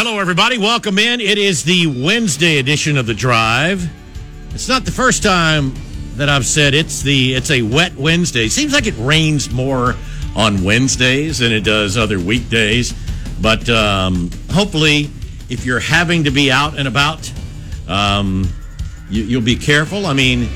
Hello, everybody. Welcome in. It is the Wednesday edition of the Drive. It's not the first time that I've said it's the it's a wet Wednesday. Seems like it rains more on Wednesdays than it does other weekdays. But um, hopefully, if you're having to be out and about, um, you, you'll be careful. I mean,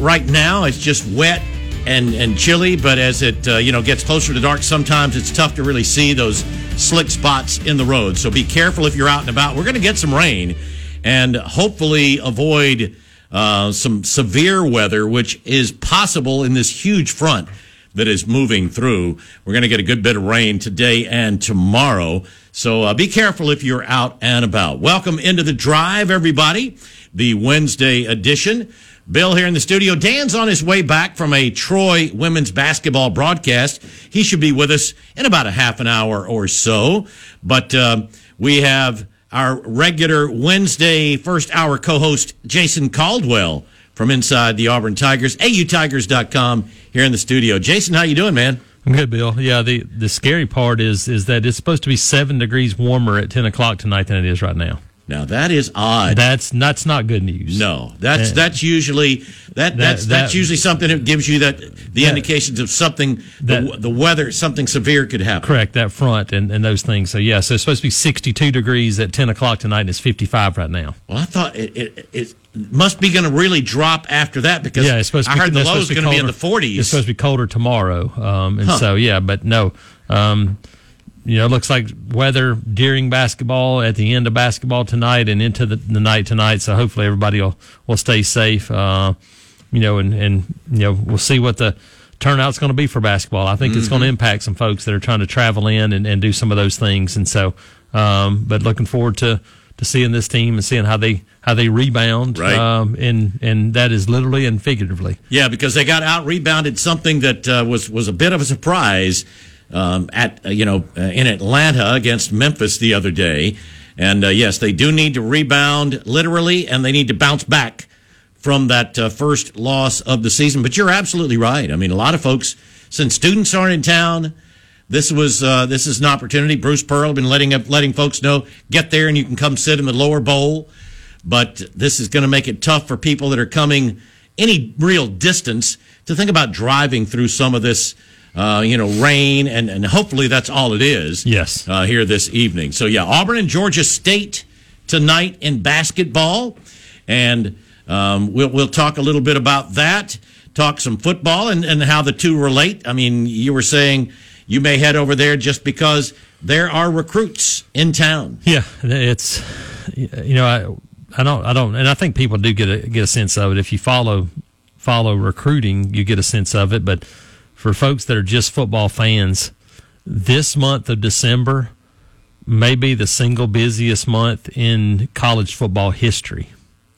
right now it's just wet and and chilly but as it uh, you know gets closer to dark sometimes it's tough to really see those slick spots in the road. So be careful if you're out and about. We're going to get some rain and hopefully avoid uh, some severe weather which is possible in this huge front that is moving through. We're going to get a good bit of rain today and tomorrow. So uh, be careful if you're out and about. Welcome into the drive everybody. The wednesday edition Bill here in the studio. Dan's on his way back from a Troy women's basketball broadcast. He should be with us in about a half an hour or so. But uh, we have our regular Wednesday first hour co-host Jason Caldwell from inside the Auburn Tigers, autigers.com here in the studio. Jason, how you doing, man? I'm good, Bill. Yeah, the the scary part is is that it's supposed to be seven degrees warmer at ten o'clock tonight than it is right now. Now that is odd. That's that's not good news. No, that's that's usually that, that's that- that's that- usually something that gives you that the That- indications of something the, the weather something severe could happen. Correct that front and, and those things. So yeah, so it's supposed to be 62 degrees at 10 o'clock tonight, and it's 55 right now. Well, I thought it, it, it must be going to really drop after that because Yeah, it's supposed to I be. heard the low is going to be in the 40s. It's supposed to be colder tomorrow, um, and Huh. so yeah, but no, um, you know, it looks like weather during basketball, at the end of basketball tonight, and into the, the night tonight. So hopefully everybody will will stay safe. Uh, you know, and and you know we'll see what the turnout's going to be for basketball. I think it's Mm-hmm. going to impact some folks that are trying to travel in and, and do some of those things. And so, um, but looking forward to to seeing this team and seeing how they how they rebound. Right. Um, and and that is literally and figuratively. yeah, because they got out rebounded something that uh, was was a bit of a surprise um, at uh, you know uh, in Atlanta against Memphis the other day. And uh, yes, they do need to rebound literally, and they need to bounce back from that uh, first loss of the season. But you're absolutely right. I mean, a lot of folks, since students aren't in town, this was uh, this is an opportunity. Bruce Pearl been letting up, letting folks know get there and you can come sit in the lower bowl. But this is going to make it tough for people that are coming any real distance to think about driving through some of this. Uh, you know, rain, and, and hopefully that's all it is. Yes. Uh, here this evening. So, yeah, Auburn and Georgia State tonight in basketball. And um, we'll, we'll talk a little bit about that, talk some football and, and how the two relate. I mean, you were saying you may head over there just because there are recruits in town. Yeah, it's you know I I don't I don't and I think people do get a get a sense of it if you follow follow recruiting you get a sense of it but for folks that are just football fans this month of December may be the single busiest month in college football history.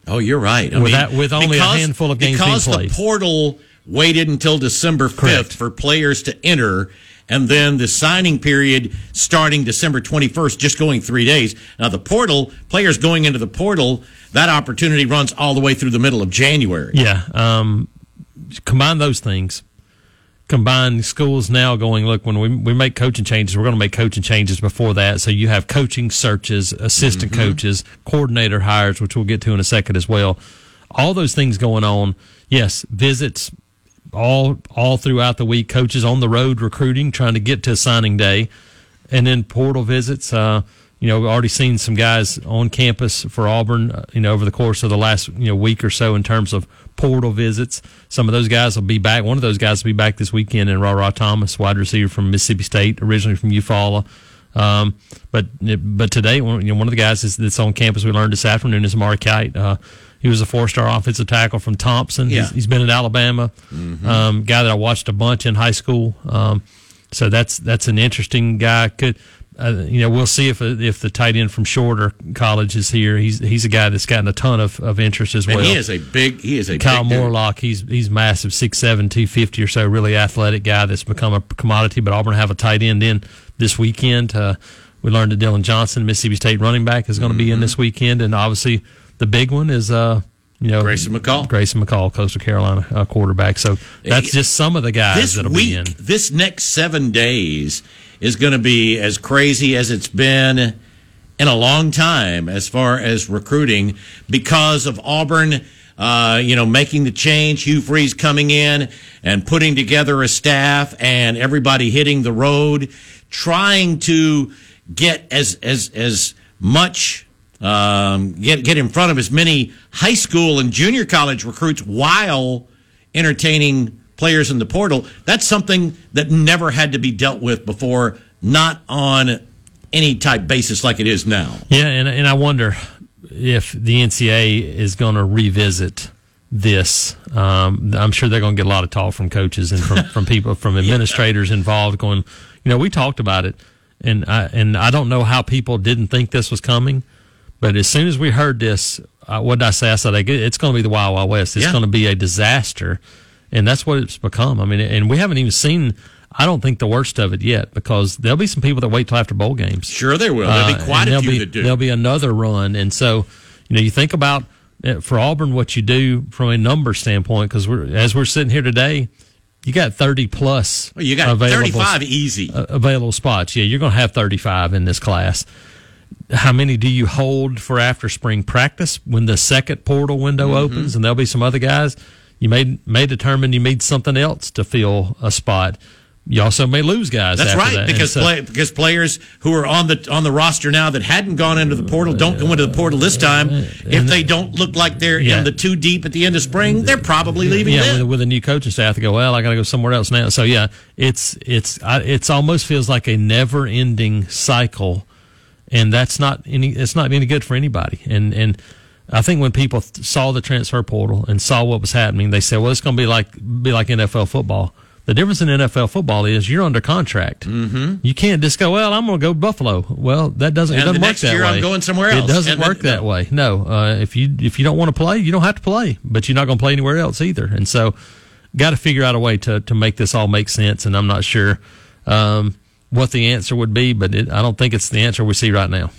Oh, you're right. I With that- with only a handful of games because the portal waited until December 5th Correct. for players to enter, and then the signing period starting December 21st, just going three days. Now, the portal, players going into the portal, that opportunity runs all the way through the middle of January. Yeah. Um, combine those things. Combine schools now going, look, when we, we make coaching changes, we're going to make coaching changes before that. So you have coaching searches, assistant coaches, coordinator hires, which we'll get to in a second as well. All those things going on. Yes, visits all all throughout the week. Coaches on the road recruiting, trying to get to signing day, and then portal visits. Uh, you know, we've already seen some guys on campus for Auburn. uh, You know, over the course of the last you know week or so, in terms of portal visits. Some of those guys will be back. One of those guys will be back this weekend in Rara Thomas, wide receiver from Mississippi State, originally from Eufaula. Um, but but today, one, you know, one of the guys that's, that's on campus we learned this afternoon is Amari Kight. Uh, he was a four-star offensive tackle from Thompson. Yeah. He's, he's been at Alabama. Um, guy that I watched a bunch in high school. Um, so that's that's an interesting guy. Could uh, you know, we'll see if if the tight end from Shorter College is here. He's he's a guy that's gotten a ton of, of interest as well. And he is a big. He is a Kyle big dude. Morlock. He's he's massive, 6'7", 250 or so. Really athletic guy that's become a commodity. But Auburn have a tight end in this weekend. Uh, we learned that Dillon Johnson, Mississippi State running back, is going to be in this weekend, and obviously the big one is uh, you know Grayson McCall. Grayson McCall, Coastal Carolina uh, quarterback. So that's just some of the guys this that'll week, be in. this next seven days is going to be as crazy as it's been in a long time as far as recruiting because of Auburn. Uh, you know, making the change, Hugh Freeze coming in and putting together a staff, and everybody hitting the road, trying to get as as as much um, get get in front of as many high school and junior college recruits while entertaining players in the portal. That's something that never had to be dealt with before, not on any type basis like it is now. Yeah, and and I wonder if the NCAA is going to revisit this. Um, I'm sure they're going to get a lot of talk from coaches and from, from people from administrators involved. Going, you know, we talked about it, and I and I don't know how people didn't think this was coming, but as soon as we heard this, uh, what did I say? I said it's going to be the Wild Wild West. It's Yeah. going to be a disaster, and that's what it's become. I mean, and we haven't even seen. I don't think the worst of it yet because there'll be some people that wait till after bowl games. Sure, there will. There'll Uh, be quite and a few be, that do. There'll be another run, and so you know you think about uh, for Auburn what you do from a number standpoint because we're as we're sitting here today, you got thirty plus. Well, you got available, 35 easy. uh, available spots. Yeah, you're going to have thirty five in this class. How many do you hold for after spring practice when the second portal window Mm-hmm. opens, and there'll be some other guys? You may may determine you need something else to fill a spot. You also may lose guys. That's after right, that. Because so- play, because players who are on the on the roster now that hadn't gone into the portal don't go into the portal this time. If they don't look like they're Yeah. in the two deep at the end of spring, they're probably leaving. yeah, with, with a new coaching staff, they go, well, I got to go somewhere else now. So yeah, it's it's I, it's almost feels like a never ending cycle, and that's not any it's not any good for anybody. And and I think when people th- saw the transfer portal and saw what was happening, they said, well, it's going to be like be like NFL football. The difference in NFL football is you're under contract. Mm-hmm. You can't just go, well, I'm going to go Buffalo. Well, that doesn't, it doesn't work that year way. I'm going somewhere else. It doesn't And then- work that way. No, uh, if you if you don't want to play, you don't have to play, but you're not going to play anywhere else either. And so, got to figure out a way to to make this all make sense. And I'm not sure um, what the answer would be, but it, I don't think it's the answer we see right now.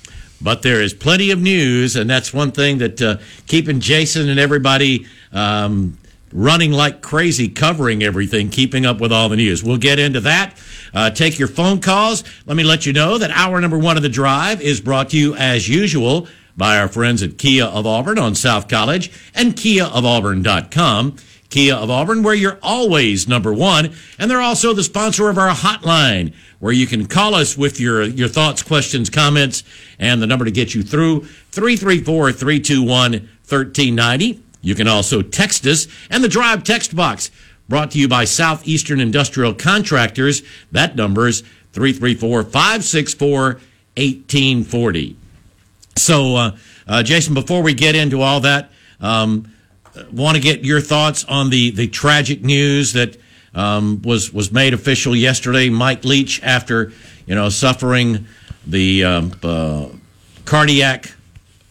But there is plenty of news, and that's one thing that uh, keeping Jason and everybody um, running like crazy, covering everything, keeping up with all the news. We'll get into that. Uh, take your phone calls. Let me let you know that hour number one of the drive is brought to you as usual by our friends at Kia of Auburn on South College and KiaofAuburn.com. Kia of Auburn, where you're always number one. And they're also the sponsor of our hotline, where you can call us with your, your thoughts, questions, comments, and the number to get you through 334 321 1390. You can also text us and the drive text box brought to you by Southeastern Industrial Contractors. That number is 334 564 1840. So, uh, uh, Jason, before we get into all that, um, want to get your thoughts on the, the tragic news that um, was was made official yesterday. Mike Leach, after you know suffering the um, uh, cardiac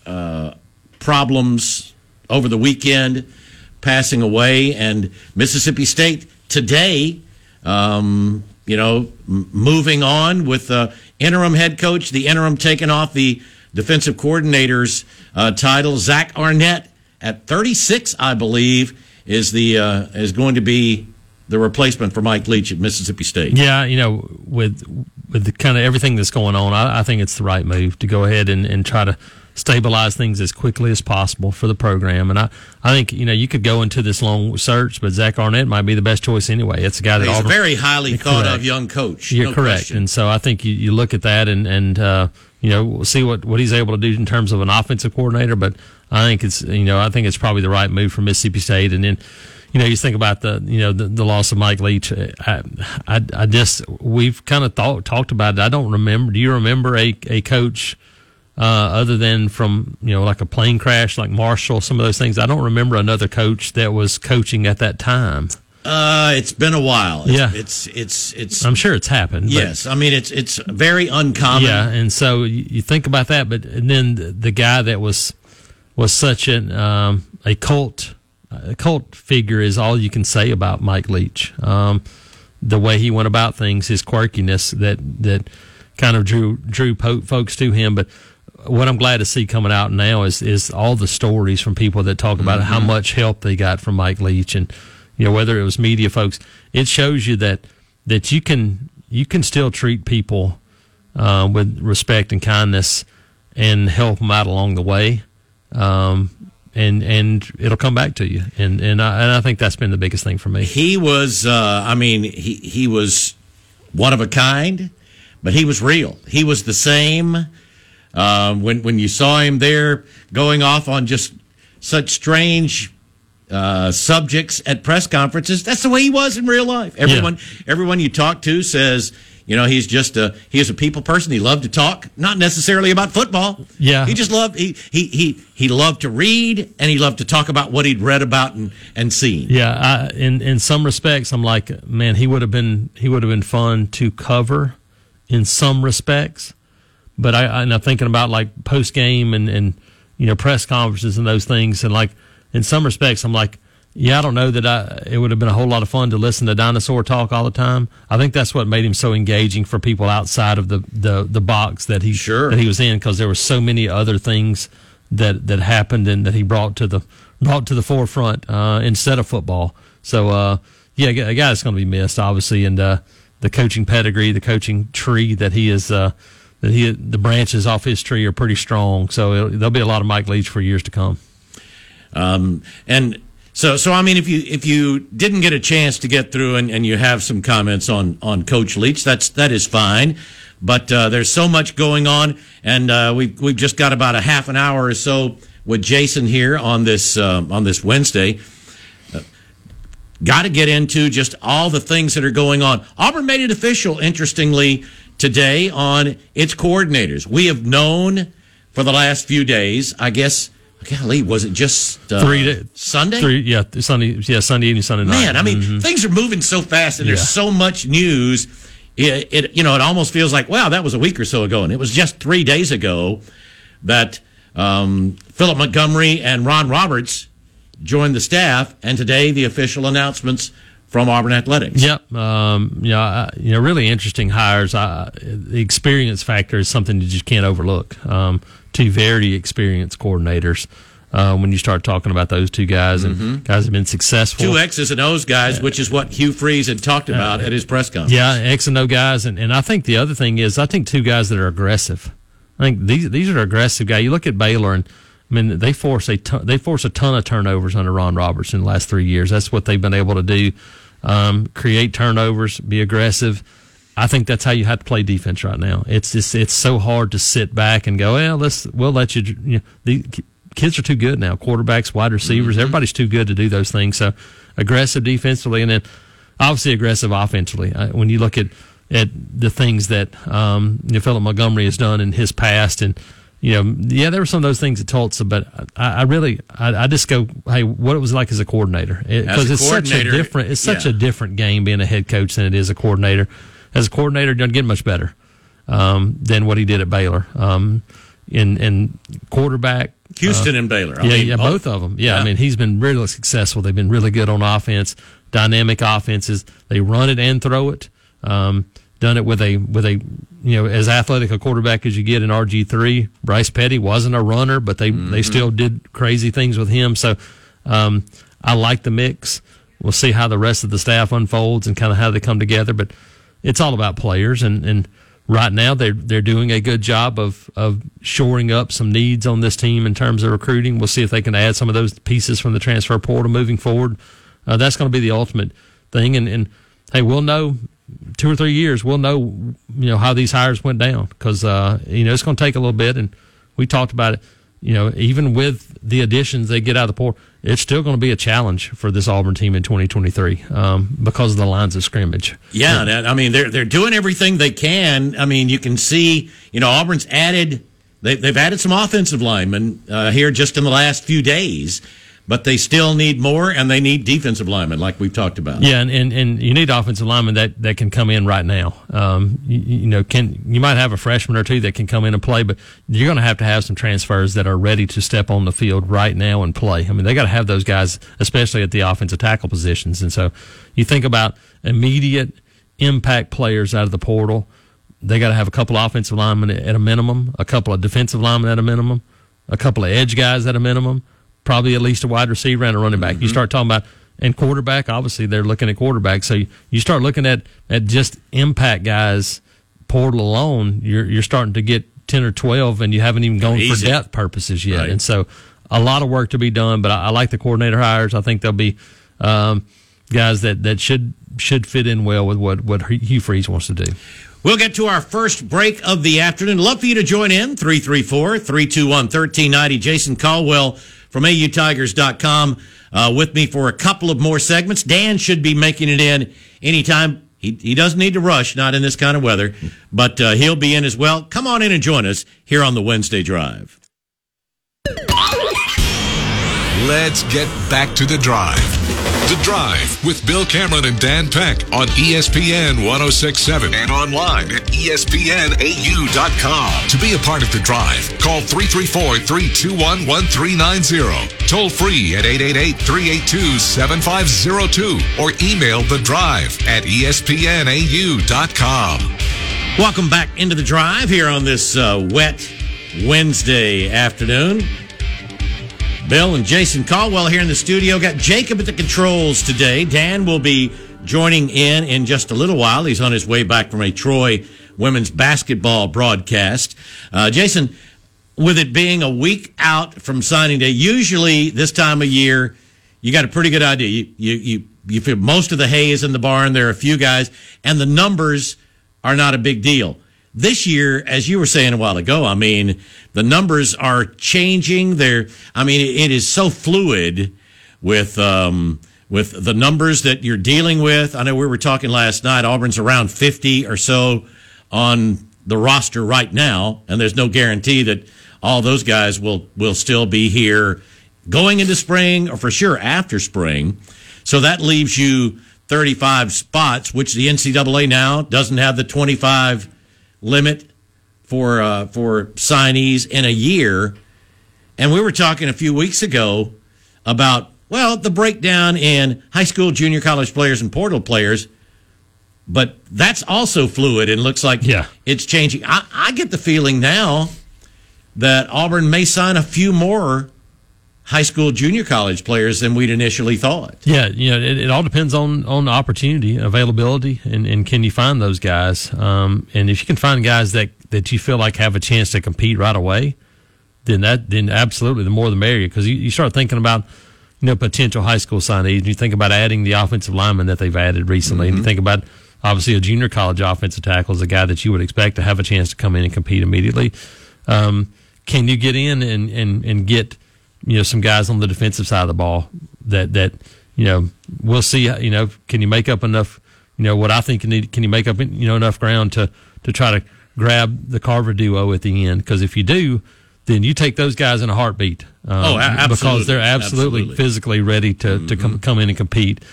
uh, problems over the weekend, passing away, and Mississippi State today. Um, you know, m- moving on with the interim head coach, the interim taking off the defensive coordinator's uh, title. Zach Arnett at 36, I believe, is the uh, is going to be the replacement for Mike Leach at Mississippi State. Yeah, you know, with with the kind of everything that's going on, I, I think it's the right move to go ahead and, and try to stabilize things as quickly as possible for the program. And I, I think you know you could go into this long search, but Zach Arnett might be the best choice anyway. It's a guy that He's a very highly thought Correct. of young coach. You're no correct, question. and so I think you, you look at that and and uh, you know we'll see what what he's able to do in terms of an offensive coordinator. But I think it's you know I think it's probably the right move for Mississippi State. And then you know you think about the you know the, the loss of Mike Leach. I, I I just we've kind of thought talked about it. I don't remember. Do you remember a a coach? Uh, other than from you know like a plane crash like Marshall, some of those things, I don't remember another coach that was coaching at that time. Uh, it's been a while. It's, Yeah. it's it's it's. I'm sure it's happened. but- yes, I mean it's it's very uncommon. Yeah, and so you, you think about that, but and then the, the guy that was was such an um, a cult a cult figure is all you can say about Mike Leach. Um, the way he went about things, his quirkiness that that kind of drew drew po- folks to him. But what I'm glad to see coming out now is is all the stories from people that talk about how much help they got from Mike Leach, and you know whether it was media folks. It shows you that that you can you can still treat people uh, with respect and kindness and help them out along the way. Um, and, and it'll come back to you. And, and I, and I think that's been the biggest thing for me. He was. Uh, I mean, he he was one of a kind, but he was real. He was the same. Um, when when you saw him there going off on just such strange uh, subjects at press conferences, that's the way he was in real life. Everyone everyone you talk to says. You know, he's just a he is a people person. He loved to talk, not necessarily about football. Yeah. he just loved he he he he loved to read and he loved to talk about what he'd read about and and seen. Yeah, I, in in some respects, I'm like, man, he would have been he would have been fun to cover, in some respects. But I, and I'm thinking about like post game and and you know press conferences and those things, and like in some respects, I'm like, yeah, I don't know that I it would have been a whole lot of fun to listen to dinosaur talk all the time. I think that's what made him so engaging for people outside of the the the box that he Sure. that he was in because there were so many other things that that happened and that he brought to the brought to the forefront uh, instead of football. So uh, yeah, a guy that's going to be missed, obviously, and uh, the coaching pedigree, the coaching tree that he is. Uh, that he, the branches off his tree are pretty strong, so it'll, there'll be a lot of Mike Leach for years to come. Um, and so, so I mean, if you if you didn't get a chance to get through and, and you have some comments on on Coach Leach, that's that is fine. But uh, there's so much going on, and uh, we've we've just got about a half an hour or so with Jason here on this uh, on this Wednesday. Got to get into just all the things that are going on. Auburn made it official, interestingly, today on its coordinators. We have known for the last few days, I guess. Golly, was it just uh, Three to- Sunday? Three, yeah, Sunday, yeah, Sunday evening, Sunday night. Man, I mean, Mhm. things are moving so fast, and Yeah. there's so much news. It, it, you know, it almost feels like, wow, that was a week or so ago, and it was just three days ago that um, Philip Montgomery and Ron Roberts joined the staff, and today the official announcements from Auburn Athletics. Yep. Um, you know, I, you know, really interesting hires. I, the experience factor is something that you just can't overlook. Um, two very experienced coordinators. Uh, when you start talking about those two guys and guys have been successful. Two X's and O's guys, which is what Hugh Freeze had talked about at his press conference. Yeah, X and O guys, and, and I think the other thing is I think two guys that are aggressive. I think these these are aggressive guys. You look at Baylor, and I mean they force a ton, they force a ton of turnovers under Ron Roberts in the last three years. That's what they've been able to do: um, create turnovers, be aggressive. I think that's how you have to play defense right now. It's just it's so hard to sit back and go, well, let's we'll let you. you know, the kids are too good now. Quarterbacks, wide receivers, everybody's too good to do those things. So aggressive defensively, and then obviously aggressive offensively. When you look at at the things that um, you know, Philip Montgomery has done in his past, and you know, yeah, there were some of those things at Tulsa, but I, I really, I, I just go, hey, what it was like as a coordinator, because a it's such a different, it's such yeah. a different game being a head coach than it is a coordinator. As a coordinator, doesn't get much better um, than what he did at Baylor. Um, in in quarterback, Houston and Baylor. I yeah, mean, yeah, both of them. Yeah, Yeah. I mean, he's been really successful. They've been really good on offense, dynamic offenses. They run it and throw it. Um, done it with a with a you know as athletic a quarterback as you get in RG three. Bryce Petty wasn't a runner, but they they still did crazy things with him. So um, I like the mix. We'll see how the rest of the staff unfolds and kind of how they come together. But it's all about players and and right now they're they're doing a good job of of shoring up some needs on this team in terms of recruiting. We'll see if they can add some of those pieces from the transfer portal moving forward. Uh, that's going to be the ultimate thing. And and hey, we'll know two or three years. We'll know you know how these hires went down because uh, you know it's going to take a little bit. And we talked about it. You know, even with the additions they get out of the portal, it's still going to be a challenge for this Auburn team in 2023 um, because of the lines of scrimmage. Yeah, I mean they're they're doing everything they can. I mean you can see, you know, Auburn's added they, they've added some offensive linemen uh, here just in the last few days, but they still need more, and they need defensive linemen, like we've talked about. Yeah, and, and, and you need offensive linemen that, that can come in right now. Um, you, you know, can you might have a freshman or two that can come in and play, but you're going to have to have some transfers that are ready to step on the field right now and play. I mean, they got to have those guys, especially at the offensive tackle positions. And so, you think about immediate impact players out of the portal. They got to have a couple offensive linemen at a minimum, a couple of defensive linemen at a minimum, a couple of edge guys at a minimum probably at least a wide receiver and a running back. Mm-hmm. You start talking about and quarterback. Obviously, they're looking at quarterback. So you, you start looking at at just impact guys portal alone. You're you're starting to get ten or twelve, and you haven't even gone Easy. for depth purposes yet. Right. And so a lot of work to be done. But I, I like the coordinator hires. I think they'll be um, guys that that should should fit in well with what what Hugh Freeze wants to do. We'll get to our first break of the afternoon. Love for you to join in 334 321 1390. Jason Caldwell from AUTigers.com uh, with me for a couple of more segments. Dan should be making it in anytime. He, he doesn't need to rush, not in this kind of weather, but uh, he'll be in as well. Come on in and join us here on the Wednesday Drive. Let's get back to the drive. The Drive with Bill Cameron and Dan Peck on ESPN 1067 and online at ESPNAU.com. To be a part of The Drive, call 334 321 1390. Toll free at 888 382 7502 or email The Drive at ESPNAU.com. Welcome back into The Drive here on this uh, wet Wednesday afternoon. Bill and Jason Caldwell here in the studio. Got Jacob at the controls today. Dan will be joining in in just a little while. He's on his way back from a Troy women's basketball broadcast. Uh, Jason, with it being a week out from signing day, usually this time of year, you got a pretty good idea. You, you, you, you feel most of the hay is in the barn. There are a few guys, and the numbers are not a big deal. This year, as you were saying a while ago, I mean, the numbers are changing. They're, I mean, it is so fluid with, um, with the numbers that you're dealing with. I know we were talking last night. Auburn's around 50 or so on the roster right now, and there's no guarantee that all those guys will will still be here going into spring or for sure after spring. So that leaves you 35 spots, which the NCAA now doesn't have the 25 limit for uh, for signees in a year. And we were talking a few weeks ago about well the breakdown in high school, junior college players, and portal players. But that's also fluid and looks like yeah. it's changing. I, I get the feeling now that Auburn may sign a few more high school, junior college players than we'd initially thought. Yeah, you know, it, it all depends on on opportunity, availability, and, and can you find those guys? Um, and if you can find guys that that you feel like have a chance to compete right away, then that then absolutely the more the merrier. Because you, you start thinking about you know potential high school signees, and you think about adding the offensive lineman that they've added recently, mm-hmm. and you think about obviously a junior college offensive tackle is a guy that you would expect to have a chance to come in and compete immediately. Um, can you get in and, and, and get you know some guys on the defensive side of the ball that that you know we'll see you know can you make up enough you know what I think you need can you make up you know enough ground to to try to grab the Carver duo at the end because if you do then you take those guys in a heartbeat um, oh absolutely. because they're absolutely, absolutely. physically ready to mm-hmm. to come mm-hmm. come in and compete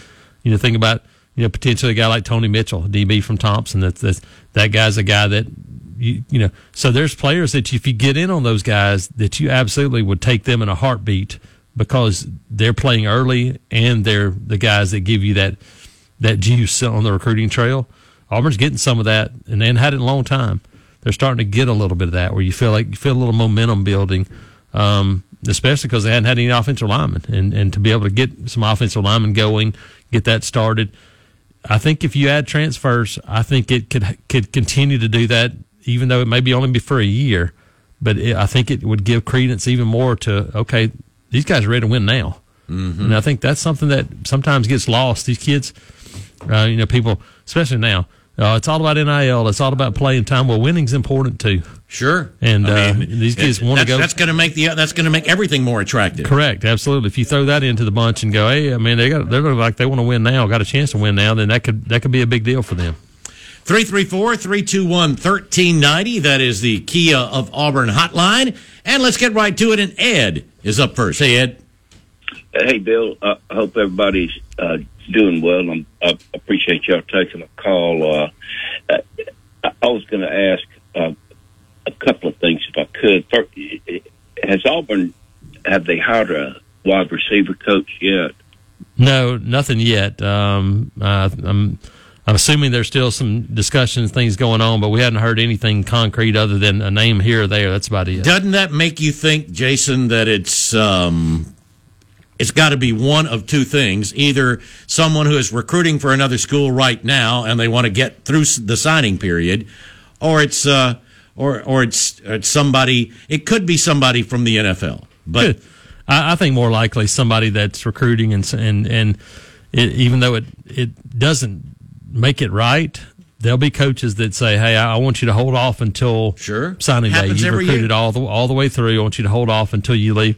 you know think about you know potentially a guy like Tony Mitchell DB from Thompson that's, that that guy's a guy that you, you know, so there's players that if you get in on those guys, that you absolutely would take them in a heartbeat because they're playing early and they're the guys that give you that that juice on the recruiting trail. Auburn's getting some of that, and they had it in a long time. They're starting to get a little bit of that, where you feel like you feel a little momentum building, um, especially because they hadn't had any offensive linemen, and and to be able to get some offensive linemen going, get that started. I think if you add transfers, I think it could could continue to do that even though it may be only be for a year, but it, I think it would give credence even more to okay, these guys are ready to win now, mm-hmm. and I think that's something that sometimes gets lost. These kids, uh, you know, people, especially now, uh, it's all about NIL. It's all about playing time. Well, winning's important too. Sure, and I mean, uh, these kids want to go. That's going to make the that's going to make everything more attractive. Correct, absolutely. If you throw that into the bunch and go, hey, I mean, they got they're like they want to win now, got a chance to win now, then that could that could be a big deal for them. 334 321 1390. That is the Kia of Auburn hotline. And let's get right to it. And Ed is up first. Hey, Ed. hey, Bill. Uh, I hope everybody's uh, doing well. I'm, I appreciate y'all taking a call. Uh, I, I was going to ask uh, a couple of things if I could. First, has Auburn have they hired a wide receiver coach yet? No, nothing yet. Um, uh, I'm I'm assuming there's still some discussions, things going on, but we hadn't heard anything concrete other than a name here or there. That's about it. Doesn't that make you think, Jason, that it's um, it's got to be one of two things: either someone who is recruiting for another school right now and they want to get through the signing period, or it's uh, or or it's, it's somebody. It could be somebody from the NFL, but. I, I think more likely somebody that's recruiting and and and it, even though it it doesn't make it right, there'll be coaches that say, "Hey, I, want you to hold off until Sure. signing day. You recruited year. all the all the way through. I want you to hold off until you leave."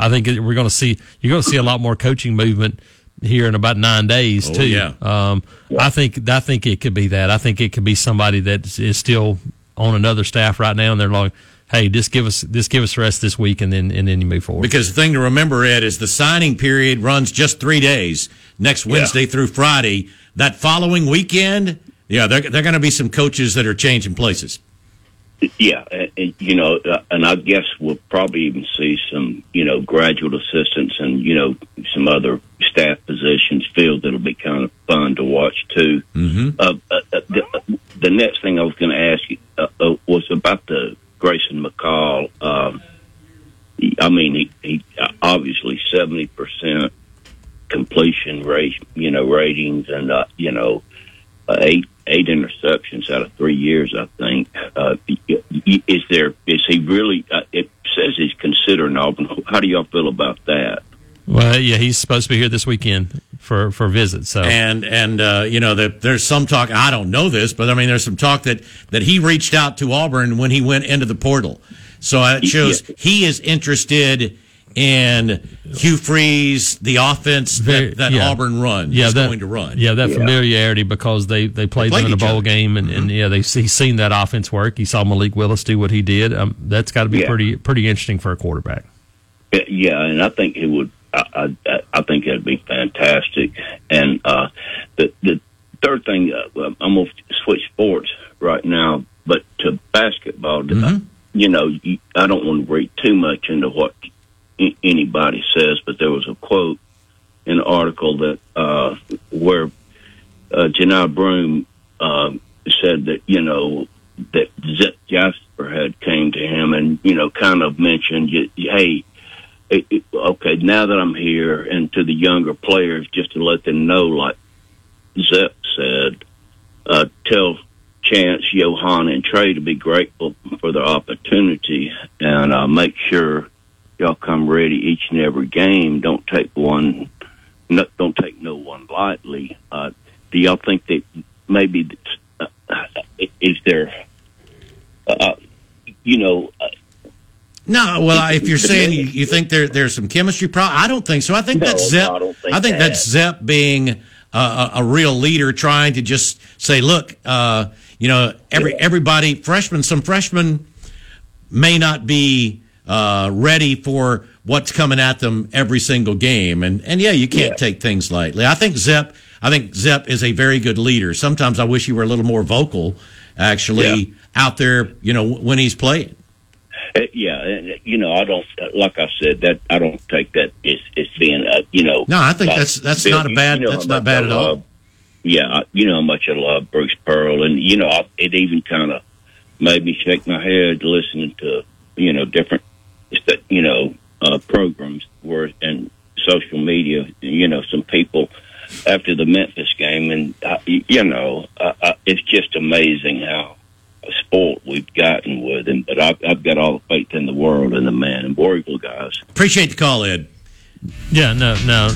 I think we're going to see you're going to see a lot more coaching movement here in about nine days Oh, too. yeah. Um, I think I think it could be that. I think it could be somebody that is still on another staff right now, and they're like, "Hey, just give us just give us rest this week, and then and then you move forward." Because the thing to remember, Ed, is the signing period runs just three days, next Wednesday through Friday. That following weekend, yeah, there, there are going to be some coaches that are changing places. Yeah, and, and, you know, uh, and I guess we'll probably even see some, you know, graduate assistants and you know some other staff positions filled that'll be kind of fun to watch too. Mm-hmm. Uh, uh, uh, the, the next thing I was going to ask you uh, uh, was about the Grayson McCall. Um, he- I mean, he, he obviously seventy percent completion rate, you know, ratings, and uh, you know, uh, eight eight interceptions out of three years. I think. Uh, is there? Is he really? Uh, it says he's considering Auburn. How do y'all feel about that? Well, yeah, he's supposed to be here this weekend for for visit. So And and uh, you know that there's some talk. I don't know this, but I mean there's some talk that that he reached out to Auburn when he went into the portal. So it shows Yeah. he is interested in Hugh Freeze, the offense Very- that, that yeah. Auburn runs yeah, is that, going to run. Yeah, that familiarity because they they played, played them in a bowl other. game, and, and yeah, they he's seen that offense work. He saw Malik Willis do what he did. Um, that's got to be Yeah. pretty pretty interesting for a quarterback. Yeah, and I think it would. I, I, I think it'd be fantastic. And uh, the the third thing, uh, I'm gonna switch sports right now, but to basketball. Mm-hmm. You know, I don't want to read too much into what anybody says, but there was a quote in an article that uh, where uh, Johni Broome um, said that you know that Zep Jasper had came to him and you know kind of mentioned, hey, it, it, okay, now that I'm here, and to the younger players, just to let them know, like Zep said, uh, tell Chance, Johan, and Tre to be grateful for the opportunity and uh, make sure y'all come ready each and every game. Don't take one, no, don't take no one lightly. Uh, do y'all think that maybe uh, is there, uh, you know, uh, No, well, if you're saying you, you think there there's some chemistry problem, I don't think so. I think No, that's no, Zep. I think I think that. that's Zep being a, a, real leader, trying to just say, look, uh, you know, every everybody, freshmen, some freshmen may not be uh, ready for what's coming at them every single game, and and yeah, you can't Yeah. take things lightly. I think Zep. I think Zep is a very good leader. Sometimes I wish he were a little more vocal, actually, Yeah. out there, you know, when he's playing. Uh, yeah, uh, you know, I don't like I said that I don't take that as, as being uh, you know. No, I think like, that's- that's Bill, not a bad- you know that's not bad I at all. Yeah, I, you know how much I love Bruce Pearl, and you know I, it even kind of made me shake my head listening to you know different you know uh, programs where and social media. You know, some people after the Memphis game, and uh, y- you know, uh, uh, it's just amazing how spoiled we've gotten with him. But I've, I've got all the faith in the world in the man and War guys. Appreciate the call, Ed. Yeah, no, no.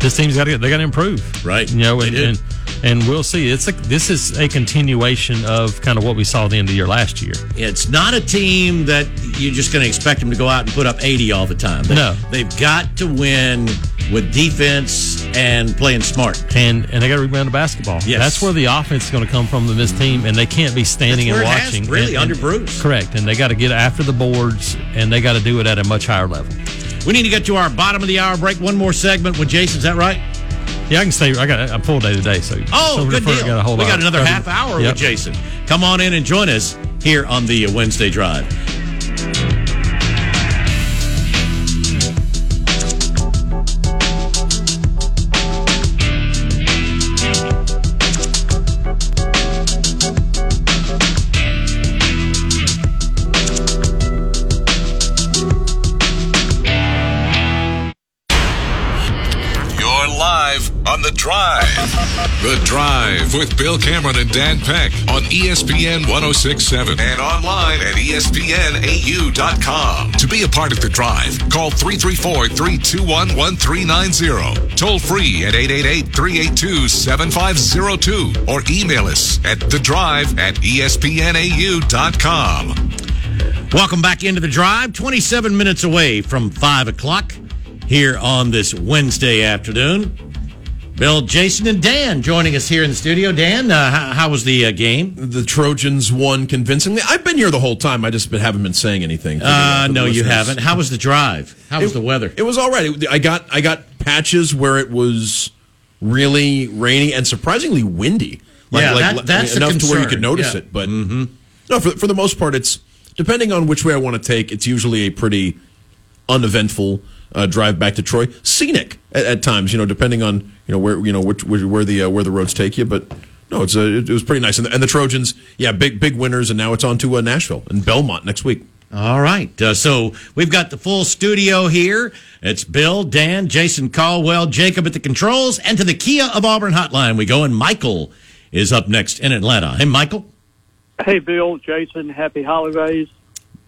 This team's got to they got to improve, Right. You know, and, and and we'll see. It's a, this is a continuation of kind of what we saw at the end of the year last year. It's not a team that you're just going to expect them to go out and put up 80 all the time. They, No. They've got to win with defense and playing smart. and and they got to rebound the basketball. Yes. That's where the offense is going to come from in this team, and they can't be standing and where it has, watching. really, and- under and- Bruce. Correct, and they got to get after the boards, and they got to do it at a much higher level. We need to get to our bottom of the hour break. One more segment with Jason. Is that right? Yeah, I can stay. I got a full day today, so Oh, good deal. Got a whole we got another half hour Yep. with Jason. Come on in and join us here on the Wednesday Drive. Drive. The Drive with Bill Cameron and Dan Peck on ESPN 1067 and online at ESPNAU.com. To be a part of The Drive, call 334 321 1390. Toll free at 888 382 7502 or email us at The Drive at ESPNAU.com. Welcome back into the drive. 27 minutes away from 5 o'clock here on this Wednesday afternoon. Bill, Jason, and Dan joining us here in the studio. Dan, uh, how, how was the uh, game? the Trojans won convincingly. I've been here the whole time. I just haven't been saying anything. Uh, the no, you haven't. How was the drive? How was It- the weather? It was all right. It- I got I got patches where it was really rainy and surprisingly windy. Yeah, that- that's the enough to where you could notice Yeah. it. But no, for for the most part, it's depending on which way I want to take. It's usually a pretty uneventful uh, drive back to Troy. Scenic at, at times, you know, depending on you know where you know which, where, where the uh, where the roads take you. But no, it's uh, it, it was pretty nice. And the, and the Trojans, yeah, big big winners, and now it's on to uh, Nashville and Belmont next week. All right. Uh, so we've got the full studio here. It's Bill, Dan, Jason Caldwell, Jacob at the controls, and to the Kia of Auburn hotline we go. And Michael is up next in Atlanta. Hey, Michael. Hey, Bill, Jason, happy holidays.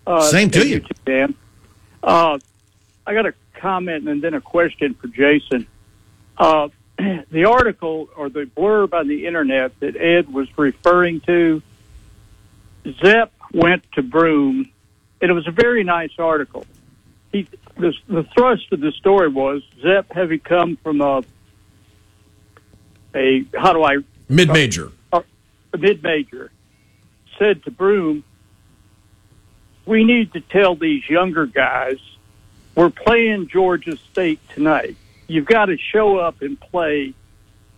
Uh, Same to and you. too, Dan. Uh, I got a comment and then a question for Jason. Uh, the article or the blurb on the internet that Ed was referring to, Zep went to Broome, and it was a very nice article. He, the, the thrust of the story was Zep having come from a, a how do I Mid major. a mid major said to Broome, we need to tell these younger guys we're playing Georgia State tonight. You've got to show up and play.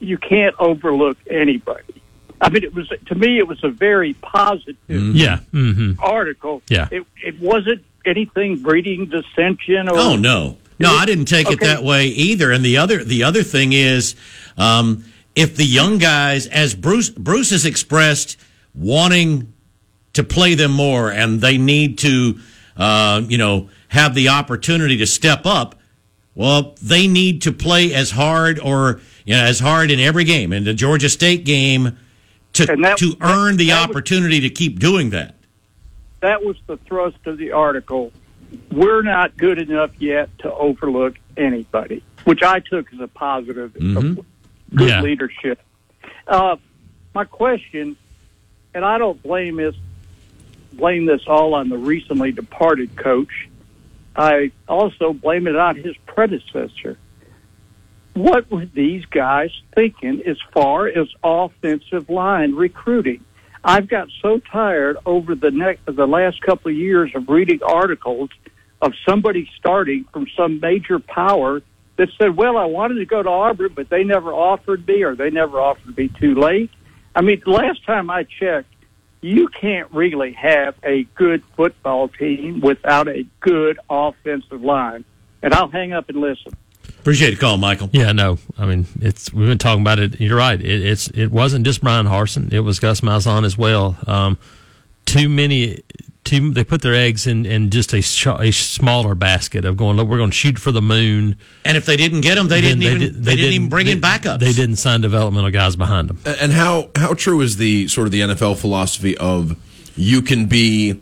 You can't overlook anybody. I mean, it was to me, it was a very positive Yeah. hmm article. Yeah. it, it wasn't anything breeding dissension or Oh no, no, I didn't take it that way either. And the other, the other thing is, um, if the young guys, as Bruce Bruce has expressed, wanting to play them more, and they need to, uh, you know, have the opportunity to step up. Well, they need to play as hard or you know as hard in every game. In the Georgia State game, to that- to earn the that was- opportunity to keep doing that. that was the thrust of the article. We're not good enough yet to overlook anybody, which I took as a positive of good Yeah. leadership. Uh, my question, and I don't blame this blame this all on the recently departed coach. I also blame it on his predecessor. What were these guys thinking as far as offensive line recruiting? I've got so tired over the next the last couple of years of reading articles of somebody starting from some major power that said, "Well, I wanted to go to Auburn, but they never offered me, or they never offered me too late." I mean, last time I checked, you can't really have a good football team without a good offensive line. And I'll hang up and listen. Appreciate the call, Michael. Yeah, no. I mean, it's we've been talking about it. You're right. It, it's it wasn't just Bryan Harsin. It was Gus Malzahn as well. Um, too many. Too, they put their eggs in, in just a, sh- a smaller basket of going. Look, we're going to shoot for the moon. And if they didn't get them, they didn't even did- they, didn't even bring they- in backups. They didn't sign developmental guys behind them. And how how true is the sort of the NFL philosophy of you can be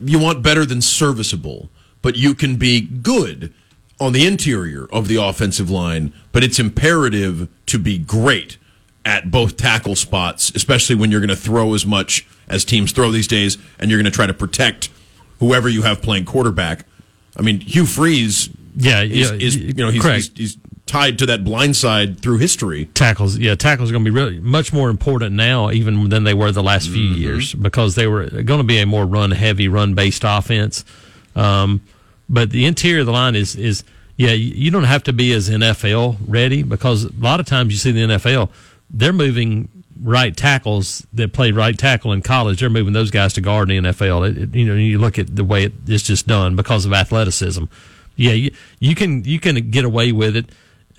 you want better than serviceable, but you can be good on the interior of the offensive line, but it's imperative to be great at both tackle spots, especially when you're going to throw as much as teams throw these days, and you're going to try to protect whoever you have playing quarterback. I mean, Hugh Freeze, Yeah, is, yeah, is you know he's, he's, he's tied to that blind side through history. tackles. Yeah, tackles are going to be really much more important now, even than they were the last few Mm-hmm. years, because they were going to be a more run heavy, run based offense. Um, But the interior of the line is is yeah. You, you don't have to be as NFL ready because a lot of times you see the NFL they're moving right tackles that play right tackle in college. They're moving those guys to guard in the NFL. It, it, you know, you look at the way it, it's just done because of athleticism. Yeah, you, you can you can get away with it.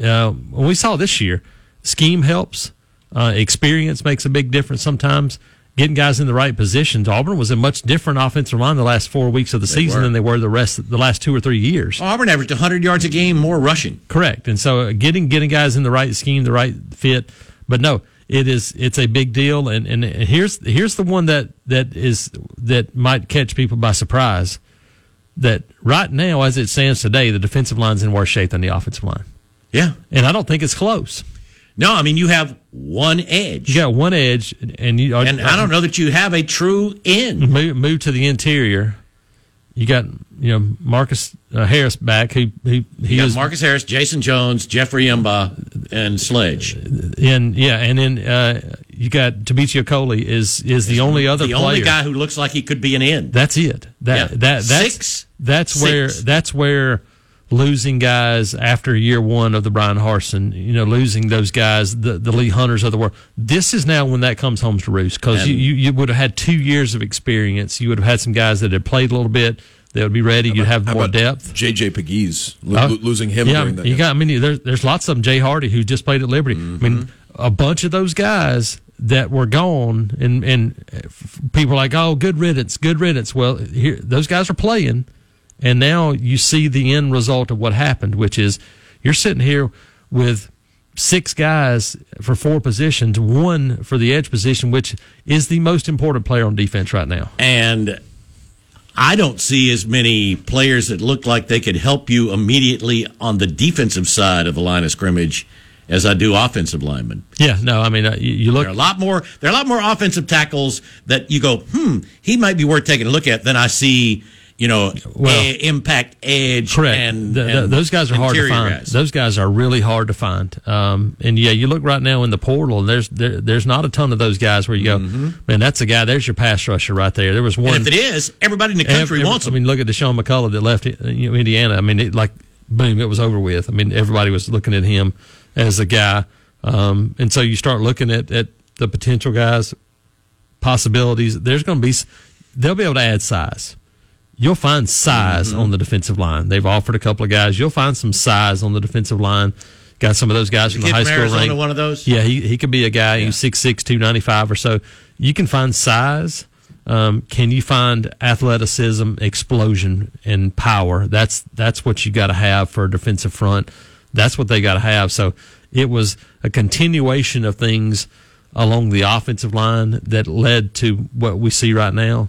Uh, we saw this year, scheme helps. Uh, experience makes a big difference sometimes. Getting guys in the right positions. Auburn was a much different offensive line the last four weeks of the season were. than they were the rest the last two or three years. Auburn averaged 100 yards a game more rushing. Correct. And so uh, getting getting guys in the right scheme, the right fit. But no, it is it's a big deal. And, and here's here's the one that that is that might catch people by surprise. That right now, as it stands today, the defensive line's in worse shape than the offensive line. Yeah. And I don't think it's close. No, I mean you have one edge. You got one edge, and you and I don't know that you have a true end. Move, move to the interior. You got you know Marcus uh, Harris back. He he he You got is Marcus Harris, Jason Jones, Jeffrey M'ba, and Sledge. and yeah, and then uh, you got Tabichi Coley is is the only other The player. only guy who looks like he could be an end. That's it. That Yeah. that that's Six? that's Six. where that's where losing guys after year one of the Bryan Harsin, you know, losing those guys, the the Lee Hunters of the world. This is now when that comes home to roost because you, you you would have had two years of experience. You would have had some guys that had played a little bit. That would be ready. You'd have more depth. JJ Pegues, lo- Uh, losing him yeah, you got. I mean, there's there's lots of them. Jay Hardy, who just played at Liberty. I mean, a bunch of those guys that were gone, and and people are like, oh, good riddance, good riddance. Well, here those guys are playing, and now you see the end result of what happened, which is you're sitting here with six guys for four positions, one for the edge position, which is the most important player on defense right now. and I don't see as many players that look like they could help you immediately on the defensive side of the line of scrimmage as I do offensive linemen. Yeah, no, I mean, uh, you, you look There are a lot more. There are a lot more offensive tackles that you go, hmm, he might be worth taking a look at than I see. You know, Well, a- impact edge. Correct. And, Th- th- and those guys are hard to find. guys. Those guys are really hard to find. Um, and yeah, you look right now in the portal, and there's there, there's not a ton of those guys where you go, man, that's a guy. There's your pass rusher right there. There was one. Mm-hmm. and if it is, everybody in the country Every- wants him. I mean, look at Dasan McCullough that left you know, Indiana. I mean, it, like boom, it was over with. I mean, everybody was looking at him as a guy, um, and so you start looking at at the potential guys, possibilities. There's going to be, they'll be able to add size. You'll find size Mm-hmm. on the defensive line. They've offered a couple of guys. You'll find some size on the defensive line. Got some of those guys from the high school rank. one of those? Yeah, he he could be a guy who's six six two ninety five or so. You can find size. Um, can you find athleticism, explosion, and power? That's that's what you got to have for a defensive front. That's what they got to have. So it was a continuation of things along the offensive line that led to what we see right now.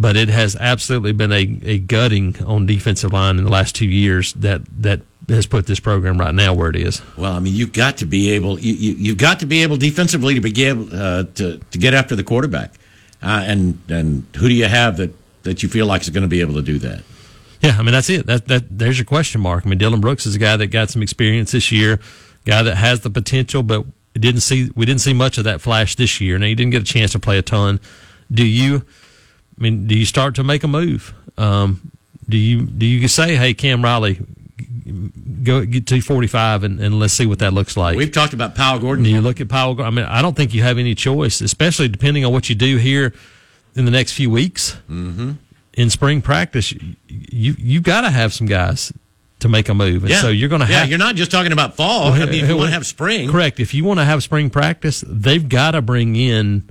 But it has absolutely been a, a gutting on defensive line in the last two years that that has put this program right now where it is. Well, I mean, you've got to be able. You, you, you've got to be able defensively to be able uh, to to get after the quarterback. Uh, and and who do you have that that you feel like is going to be able to do that? Yeah, I mean that's it. That that there's your question mark. I mean, Dylan Brooks is a guy that got some experience this year, guy that has the potential, but didn't see we didn't see much of that flash this year. Now he didn't get a chance to play a ton. Do you? I mean, do you start to make a move? Um, do you do you say, hey, Cam Riley, go get to 45 and, and let's see what that looks like? We've talked about Powell Gordon. Do you look at Powell? I mean, I don't think you have any choice, especially depending on what you do here in the next few weeks. Mm-hmm. In spring practice, you you, got to have some guys to make a move, and yeah. so you're going to Yeah, you're not just talking about fall. I mean, if you want to have spring, correct? If you want to have spring practice, they've got to bring in.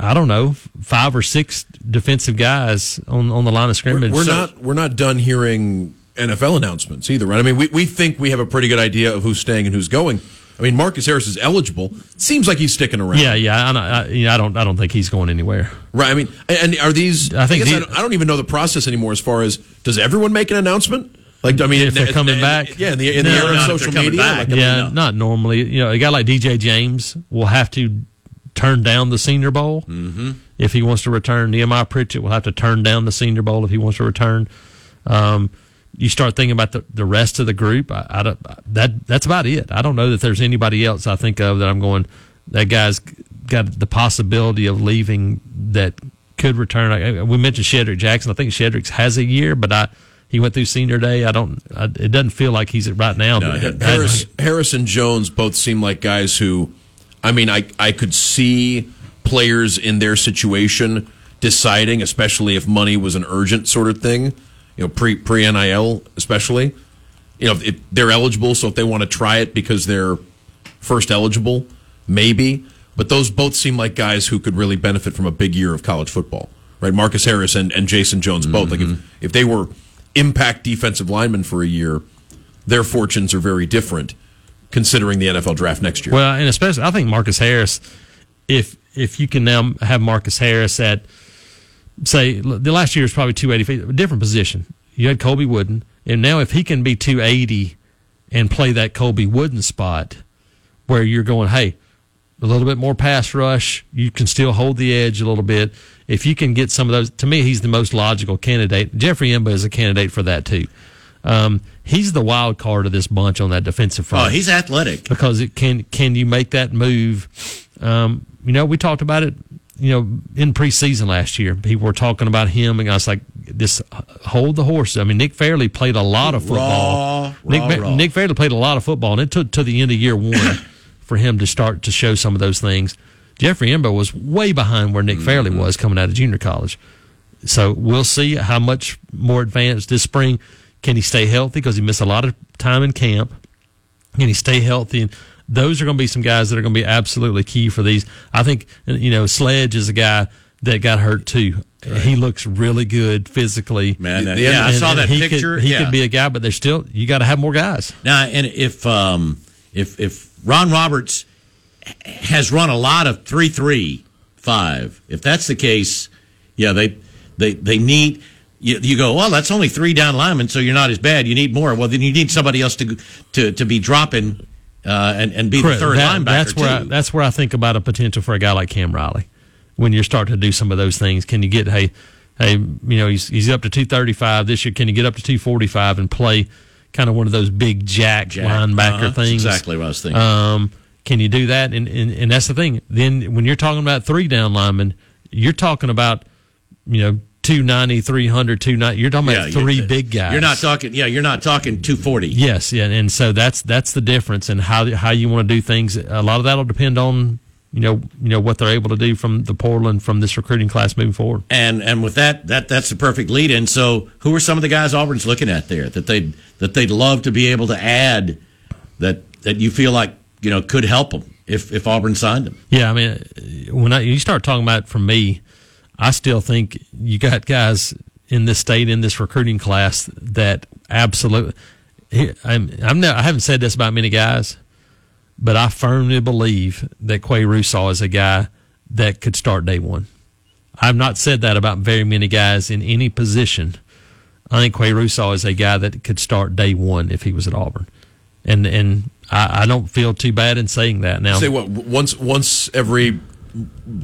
I don't know, five or six defensive guys on on the line of scrimmage. We're So- not we're not done hearing NFL announcements either, right? I mean, we, we think we have a pretty good idea of who's staying and who's going. I mean, Marcus Harris is eligible. Seems like he's sticking around. Yeah, yeah, I, don't- I, you know, I don't, I don't think he's going anywhere. Right. I mean, and are these? I think guess the- I, don't, I don't even know the process anymore. As far as does everyone make an announcement? Like, I mean, If they're in- coming in- back? yeah, in the in the era of social media. back. like, I mean, yeah, no. not normally. You know, a guy like DJ James will have to turn down the Senior Bowl mm-hmm. if he wants to return. Nehemiah Pritchett will have to turn down the Senior Bowl if he wants to return. Um, you start thinking about the, the rest of the group. I, I don't, that that's about it. I don't know that there's anybody else I think of that I'm going. That guy's got the possibility of leaving that could return. I, we mentioned Shedrick Jackson. I think Shedrick has a year, but I he went through senior day. I don't. I, it doesn't feel like he's it right now. No, Harris, Harris and Jones both seem like guys who, I mean, I I could see players in their situation deciding, especially if money was an urgent sort of thing, you know, pre pre NIL especially. You know, if they're eligible, so if they want to try it because they're first eligible, maybe. But those both seem like guys who could really benefit from a big year of college football, right? Marcus Harris and, and Jason Jones both. Like if, mm-hmm. if they were impact defensive linemen for a year, their fortunes are very different considering the NFL draft next year. Well, and especially I think Marcus Harris, if if you can now have Marcus Harris at say the last year is probably two eighty feet, a different position. You had Colby Wooden, and now if he can be two eighty and play that Colby Wooden spot, where you're going, hey, a little bit more pass rush, you can still hold the edge a little bit. If you can get some of those, to me, he's the most logical candidate. Jeffrey M'ba is a candidate for that too. Um, he's the wild card of this bunch on that defensive front Oh, he's athletic. because it can can you make that move? Um, you know, we talked about it. You know, in preseason last year, people were talking about him, and I was like, "This hold the horse." I mean, Nick Fairley played a lot of football. Raw, Nick, raw, raw. Nick Fairley played a lot of football, and it took to the end of year one for him to start to show some of those things. Jeffrey M'ba was way behind where Nick Fairley Mm-hmm. was coming out of junior college. So we'll see how much more advanced this spring. Can he stay healthy? Because he missed a lot of time in camp. Can he stay healthy? And those are going to be some guys that are going to be absolutely key for these. I think, you know, Sledge is a guy that got hurt too. He looks really good physically. Man, that- yeah, end- I saw that he picture. Could, he yeah. could be a guy, but there's still, you got to have more guys. Now, and if um, if if Ron Roberts has run a lot of three three five, if that's the case, yeah, they they they need. You, you go well. That's only three down linemen, so you're not as bad. You need more. Well, then you need somebody else to to to be dropping uh, and and be Correct. the third That- linebacker that's where I, that's where I think about a potential for a guy like Cam Riley. When you're starting to do some of those things, can you get hey, hey, you know he's he's up to 235 this year. Can you get up to 245 and play kind of one of those big jack, Jack. linebacker Uh-huh. That's things? exactly what I was thinking. Um, can you do that? And, and and that's the thing. Then when you're talking about three down linemen, you're talking about you know 290, 300, 290. You're talking about three big guys. You're not talking. Yeah, you're not talking 240. Yes, yeah, and so that's that's the difference in how how you want to do things. A lot of that'll depend on you know you know what they're able to do from the portal and from this recruiting class moving forward. And and with that, that that's the perfect lead in. So, who are some of the guys Auburn's looking at there that they that they'd love to be able to add that that you feel like you know could help them if if Auburn signed them? Yeah, I mean, when I, you start talking about from me, I still think you got guys in this state in this recruiting class that absolutely. I'm, I'm not, I haven't said this about many guys, but I firmly believe that Qua Russaw is a guy that could start day one. I've not said that about very many guys in any position. I think Qua Russaw is a guy that could start day one if he was at Auburn, and and I, I don't feel too bad in saying that. Now, Say what once once every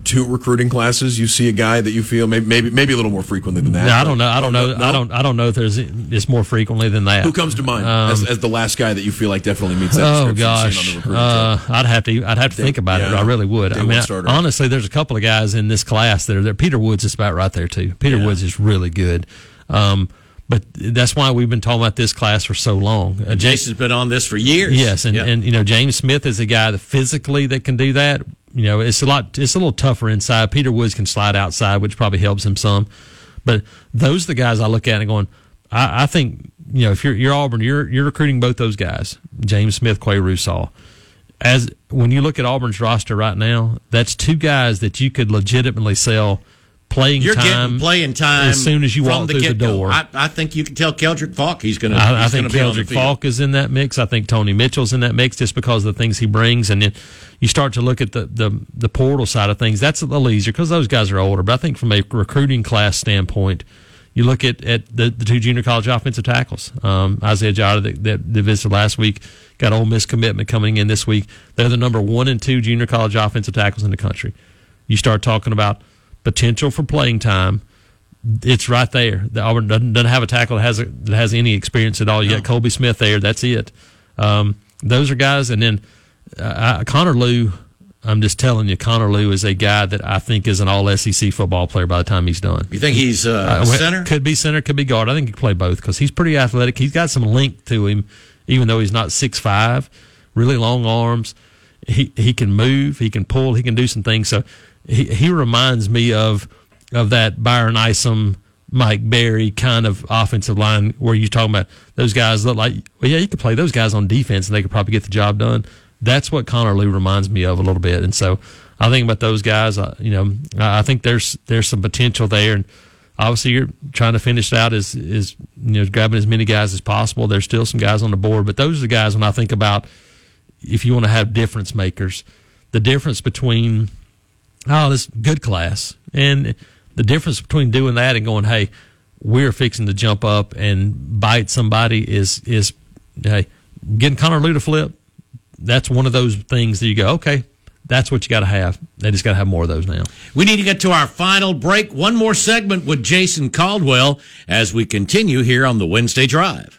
two recruiting classes you see a guy that you feel maybe maybe, maybe a little more frequently than that. No, I don't know. I don't know. no? I don't. I don't know if there's it's more frequently than that. Who comes to mind Um, as, as the last guy that you feel like definitely meets that Oh description on gosh, the uh, I'd have to. I'd have to think about it. I really would. I mean, I- honestly, there's a couple of guys in this class that are there. Peter Woods is about right there too. Peter Woods is really good. Um, but that's why we've been talking about this class for so long. Uh, Jason, Jason's been on this for years. Yes, and, Yeah. and you know James Smith is a guy that physically that can do that. You know, it's a lot. It's a little tougher inside. Peter Woods can slide outside, which probably helps him some. But those are the guys I look at and going. I, I think you know if you're you're Auburn, you're you're recruiting both those guys, James Smith, Qua Russaw. As when you look at Auburn's roster right now, that's two guys that you could legitimately sell playing You're time getting playing time as soon as you walk through the door. I, I think you can tell Keldric Faulk he's going to. I, I think the Keldric. Faulk is in that mix. I think Tony Mitchell's in that mix just because of the things he brings. And then you start to look at the, the, the portal side of things. That's a little easier because those guys are older. But I think from a recruiting class standpoint, you look at, at the, the two junior college offensive tackles. Um, Isaiah Jota that, that, that visited last week, got Ole Miss commitment coming in this week. They're the number one and two junior college offensive tackles in the country. You start talking about potential for playing time it's right there. The Auburn doesn't, doesn't have a tackle that has a, that has any experience at all. You got Colby Smith there. That's it. Um, those are guys, and then uh, Connor Lew. I'm just telling you, Connor Lew is a guy that I think is an all SEC football player by the time he's done. You think he's uh, Uh, center? Could be center, could be guard. I think he could play both because he's pretty athletic. He's got some length to him, even though he's not six five. Really long arms. He he can move. He can pull. He can do some things. So he he reminds me of of that Byron Isom, Mike Berry kind of offensive line where you're talking about those guys look like. Well, yeah, you could play those guys on defense and they could probably get the job done. That's what Connor Lee reminds me of a little bit, and so I think about those guys. Uh, you know, I I think there's there's some potential there, and obviously you're trying to finish it out as is you know grabbing as many guys as possible. There's still some guys on the board, but those are the guys when I think about if you want to have difference makers, the difference between oh this good class and the difference between doing that and going hey we're fixing to jump up and bite somebody is is hey getting Connor Lew to flip. That's one of those things that you go okay. That's what you got to have. They just got to have more of those now. We need to get to our final break. One more segment with Jason Caldwell as we continue here on the Wednesday Drive.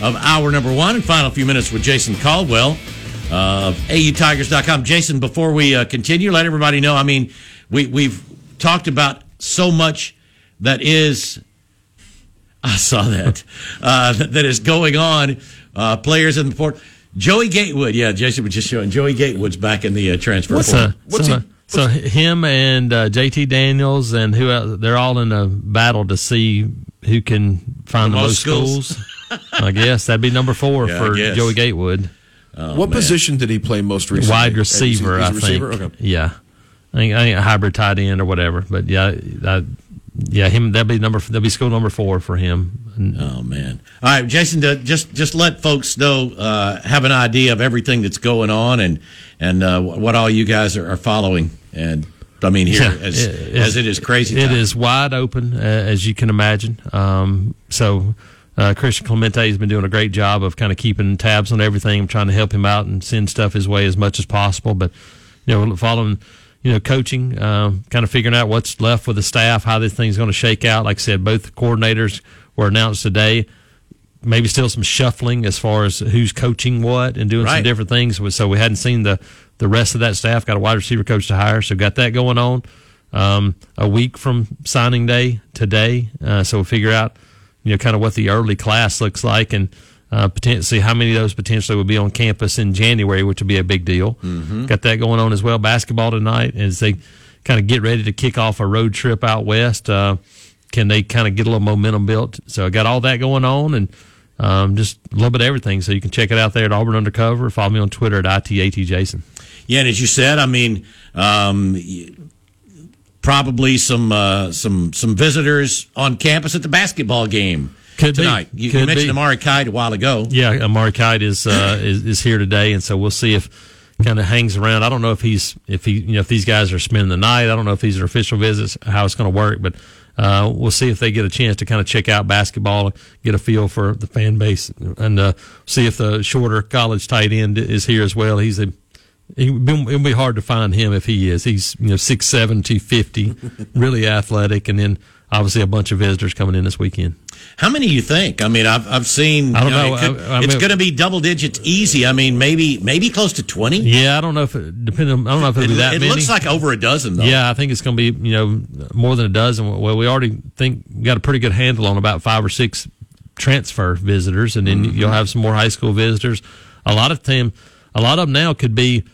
of hour number one and final few minutes with Jason Caldwell of AUTigers.com. Jason, before we uh, continue, let everybody know. I mean, we, we've talked about so much that is, I saw that, uh, that, that is going on. Uh, players in the port. Joey Gatewood, yeah, Jason was just showing. Joey Gatewood's back in the uh, transfer What's portal. uh, so, so him and uh, JT Daniels and who else, they're all in a battle to see who can find The the, most most schools. I guess that'd be number four Yeah, for. Joey Gatewood, what position did he play most recently? wide He's- he's receiver. a I receiver? think. Okay. Yeah, I think, I think a hybrid tight end or whatever. But yeah, I, yeah, him that'd be number that'd be school number four for him. Oh man! All right, Jason. To just just let folks know, uh, have an idea of everything that's going on, and and uh, what all you guys are, are following. And I mean, here Yeah, as it- as it is crazy. It time. is wide open, uh, as you can imagine. Um, so, uh, Christian Clemente has been doing a great job of kind of keeping tabs on everything, trying to help him out and send stuff his way as much as possible. But, you know, following, you know, coaching, um, kind of figuring out what's left with the staff, how this thing's going to shake out. Like I said, both coordinators were announced today. Maybe still some shuffling as far as who's coaching what and doing Right. some different things. So we hadn't seen the the rest of that staff. Got a wide receiver coach to hire, so got that going on. Um, a week from signing day today, uh, so we'll figure out you know kind of what the early class looks like and uh, potentially how many of those potentially will be on campus in January, which will be a big deal. Mm-hmm. Got that going on as well. Basketball tonight as they kind of get ready to kick off a road trip out west. Uh, can they kind of get a little momentum built? So I got all that going on and um, just a little bit of everything. So you can check it out there at Auburn Undercover. Follow me on Twitter at ITATJason. Yeah, and as you said, I mean, um, probably some uh, some some visitors on campus at the basketball game Could tonight. You, you Could mentioned be. Amari Kight a while ago. Yeah, Amari Kight is, uh, is is here today, and so we'll see if kind of hangs around. I don't know if he's if he you know if these guys are spending the night. I don't know if these are official visits, how it's going to work, but uh, we'll see if they get a chance to kind of check out basketball, get a feel for the fan base, and uh, see if the shorter college tight end is here as well. He's a It'll be, hard to find him if he is. He's you know six seven, two fifty, really athletic, and then obviously a bunch of visitors coming in this weekend. How many you think? I mean, I've I've seen. I don't you know. it could- I- I it's going to be double digits easy. I mean, maybe maybe close to twenty. Yeah, I don't know if it, depending. I don't know if it'll It, be that it many. looks like over a dozen though. Yeah, I think it's going to be you know more than a dozen. Well, we already think we got a pretty good handle on about five or six transfer visitors, and then Mm-hmm. you'll have some more high school visitors. A lot of them, a lot of them now could be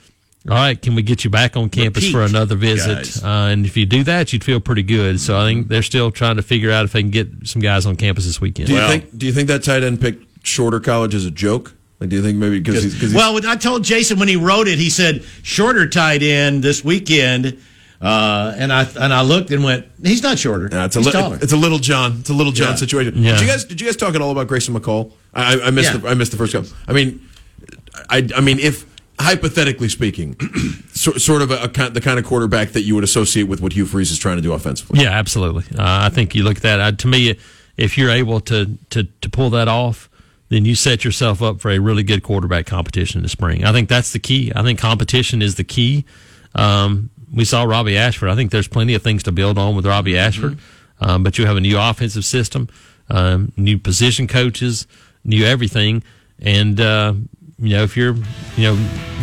all right, can we get you back on campus for another visit? Uh, and if you do that, you'd feel pretty good. So I think they're still trying to figure out if they can get some guys on campus this weekend. Do you Well- think? Do you think that tight end picked shorter college as a joke? Like, do you think maybe because he's, 'cause he's Well, I told Jason when he wrote it, he said shorter tight end this weekend, uh, and I and I looked and went, he's not shorter. Yeah, it's a he's li- taller. it's a little John. It's a little John Yeah. situation. Yeah. Did you guys did you guys talk at all about Grayson McCall? I, I, I missed Yeah. the I missed the first couple. I mean, I I mean if hypothetically speaking, so, sort of a, a kind- the kind of quarterback that you would associate with what Hugh Freeze is trying to do offensively. Yeah, absolutely. Uh, I think you look at that. Uh, to me, if you're able to, to to pull that off, then you set yourself up for a really good quarterback competition in the spring. I think that's the key. I think competition is the key. Um, we saw Robbie Ashford. I think there's plenty of things to build on with Robbie Ashford, um, but you have a new offensive system, um, new position coaches, new everything, and uh, you know if you're you know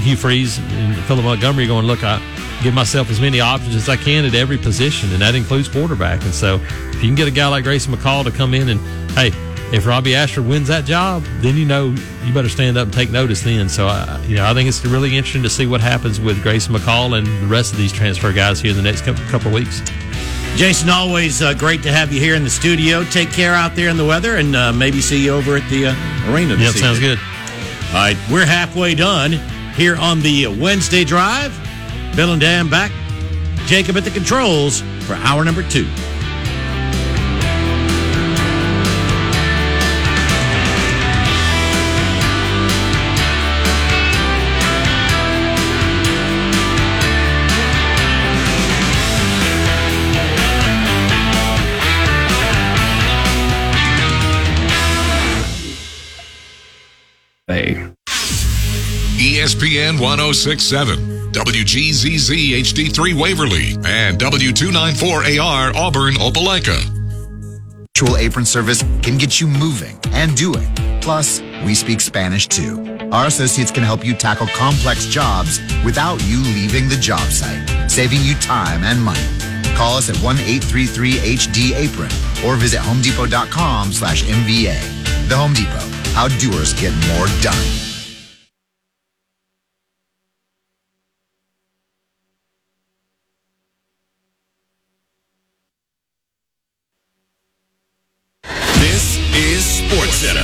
Hugh Freeze and Philip Montgomery going look I give myself as many options as I can at every position, and that includes quarterback. And so, if you can get a guy like Grayson McCall to come in and, hey, if Robbie Ashford wins that job, then you know you better stand up and take notice then. So, I, you know, I think it's really interesting to see what happens with Grayson McCall and the rest of these transfer guys here in the next couple, of weeks. Jason, always uh, great to have you here in the studio. Take care out there in the weather, and uh, maybe see you over at the uh, arena. This Yep, sounds good. All right, we're halfway done here on the Wednesday drive. Bill and Dan back. Jacob at the controls for hour number two. ESPN 1067, WGZZ HD3 Waverly, and W294AR Auburn Opelika. Virtual apron service can get you moving and doing. Plus, we speak Spanish too. Our associates can help you tackle complex jobs without you leaving the job site, saving you time and money. Call us at 1-833-HD-APRON or visit homedepot.com slash MVA. The Home Depot, how doers get more done. Is Sports Center.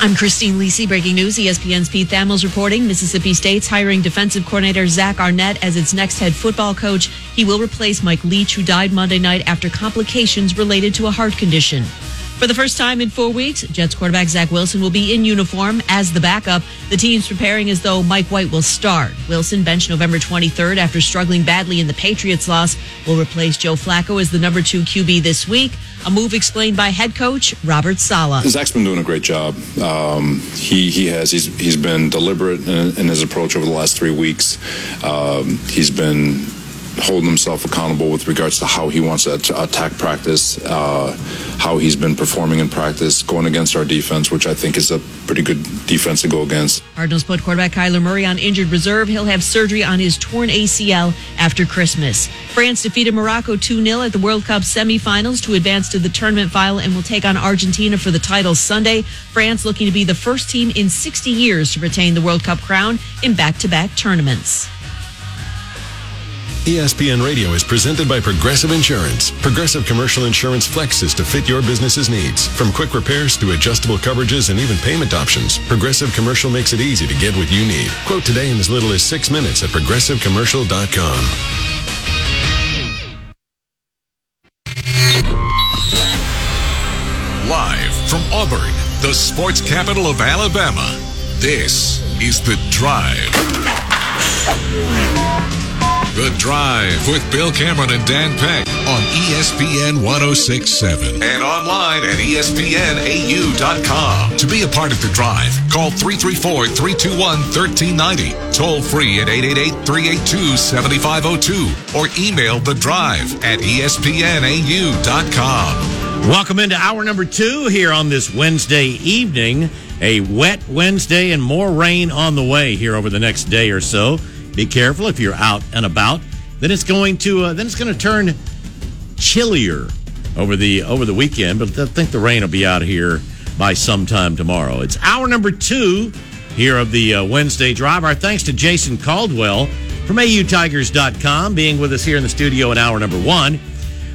I'm Christine Lisi. Breaking news: ESPN's Pete Thamel's reporting Mississippi State's hiring defensive coordinator Zach Arnett as its next head football coach. He will replace Mike Leach, who died Monday night after complications related to a heart condition. For the first time in four weeks, Jets quarterback Zach Wilson will be in uniform as the backup. The team's preparing as though Mike White will start. Wilson, benched November 23rd after struggling badly in the Patriots loss, will replace Joe Flacco as the number two QB this week. A move explained by head coach Robert Saleh. Zach's been doing a great job. Um, he he has. He's he's been deliberate in, in his approach over the last three weeks. Um, he's been holding himself accountable with regards to how he wants to attack practice, uh, how he's been performing in practice, going against our defense, which I think is a pretty good defense to go against. Cardinals put quarterback Kyler Murray on injured reserve. He'll have surgery on his torn ACL after Christmas. France defeated Morocco 2 0 at the World Cup semifinals to advance to the tournament final and will take on Argentina for the title Sunday. France looking to be the first team in 60 years to retain the World Cup crown in back to back tournaments. ESPN Radio is presented by Progressive Insurance. Progressive Commercial Insurance flexes to fit your business's needs. From quick repairs to adjustable coverages and even payment options, Progressive Commercial makes it easy to get what you need. Quote today in as little as six minutes at progressivecommercial.com. Live from Auburn, the sports capital of Alabama. This is The Drive. The Drive with Bill Cameron and Dan Peck on ESPN 1067 and online at ESPNAU.com. To be a part of The Drive, call 334 321 1390, toll free at 888 382 7502, or email The Drive at ESPNAU.com. Welcome into hour number two here on this Wednesday evening. A wet Wednesday and more rain on the way here over the next day or so. Be careful if you're out and about. Then it's going to uh, then it's going to turn chillier over the over the weekend. But I think the rain will be out here by sometime tomorrow. It's hour number two here of the uh, Wednesday drive. Our thanks to Jason Caldwell from AUTigers.com being with us here in the studio in hour number one.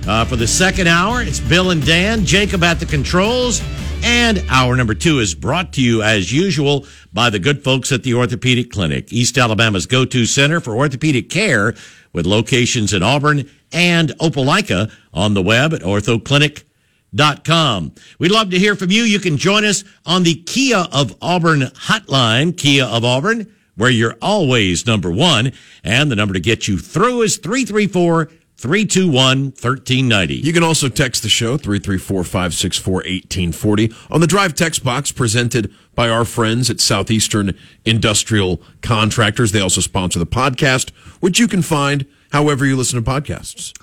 Uh, for the second hour, it's Bill and Dan, Jacob at the controls, and hour number two is brought to you as usual by the good folks at the Orthopedic Clinic, East Alabama's go to center for orthopedic care with locations in Auburn and Opelika on the web at orthoclinic.com. We'd love to hear from you. You can join us on the Kia of Auburn hotline, Kia of Auburn, where you're always number one. And the number to get you through is 334 321 1390. You can also text the show 334 564 1840 on the Drive text box presented by our friends at Southeastern Industrial Contractors. They also sponsor the podcast, which you can find however you listen to podcasts.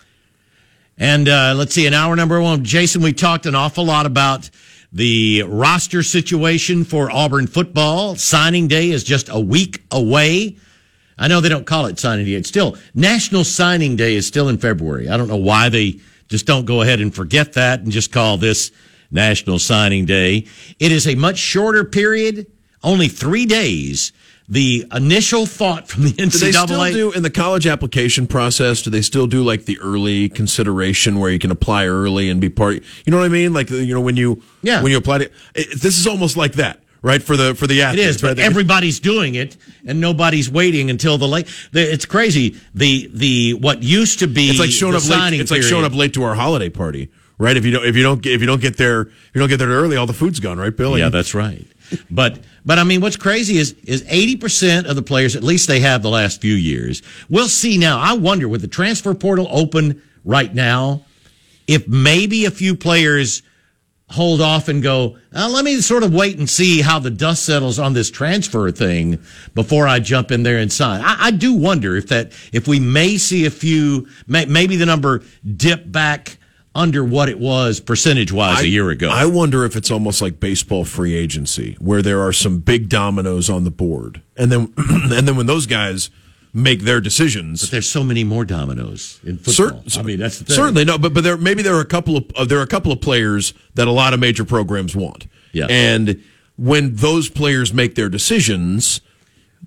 And uh, let's see, in hour number one, Jason, we talked an awful lot about the roster situation for Auburn football. Signing day is just a week away. I know they don't call it signing day. It's still National Signing Day is still in February. I don't know why they just don't go ahead and forget that and just call this National Signing Day. It is a much shorter period, only three days. The initial thought from the NCAA. Do they still do in the college application process? Do they still do like the early consideration where you can apply early and be part? You know what I mean? Like you know when you Yeah. when you apply to it, this is almost like that, right? For the for the It athletes, is, but right? everybody's doing it, and nobody's waiting until the late. The, it's crazy. The the what used to be It's like showing the up late. signing It's like showing up late to our holiday party, right? If you don't, if you don't, get, if you don't get there, if you don't get there early, all the food's gone, right, Billy? Yeah, that's right. But but I mean, what's crazy is is eighty percent of the players, at least they have the last few years. We'll see now. I wonder with the transfer portal open right now, if maybe a few players hold off and go, uh, let me sort of wait and see how the dust settles on this transfer thing before I jump in there and sign. I, I do wonder if that if we may see a few, may, maybe the number dip back under what it was percentage wise a year ago. I wonder if it's almost like baseball free agency, where there are some big dominoes on the board, and then and then when those guys make their decisions, But there's so many more dominoes in football. Cer- I mean, that's certainly no, but but there maybe there are a couple of uh, there are a couple of players that a lot of major programs want. Yeah. and when those players make their decisions,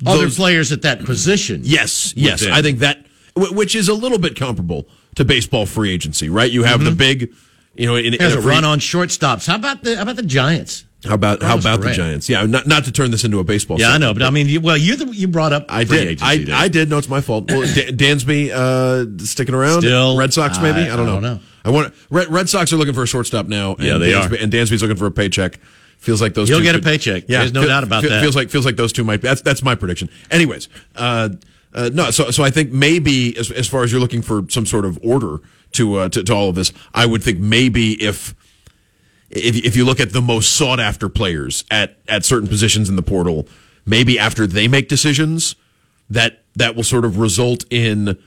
Other those- players at that position. Yes, yes, Within. I think that wh- which is a little bit comparable to baseball free agency, right? You have the big, you know, in, in a free- run on shortstops. How about the how about the Giants? How about how about the. Giants? Yeah, not not to turn this into a baseball. Yeah, I know, but I mean, you, well, you the, you brought up I did. I. I did. No, it's my fault. Well, Dan- Dansby uh, sticking around. Still, Red Sox, maybe. I, I- don't know. I don't know. I want Red, Red Sox are looking for a shortstop now. And Yeah, they Dansby, are. And Dansby's looking for a paycheck. Feels like those. He'll two get a could- paycheck. There's no doubt about that. Feels like feels like those two might. Be, that's that's my prediction. Anyways, uh, uh, no. So so I think maybe as as far as you're looking for some sort of order to uh, to, to all of this, I would think maybe if if if you look at the most sought after players at at certain positions in the portal, maybe after they make decisions, that that will sort of result in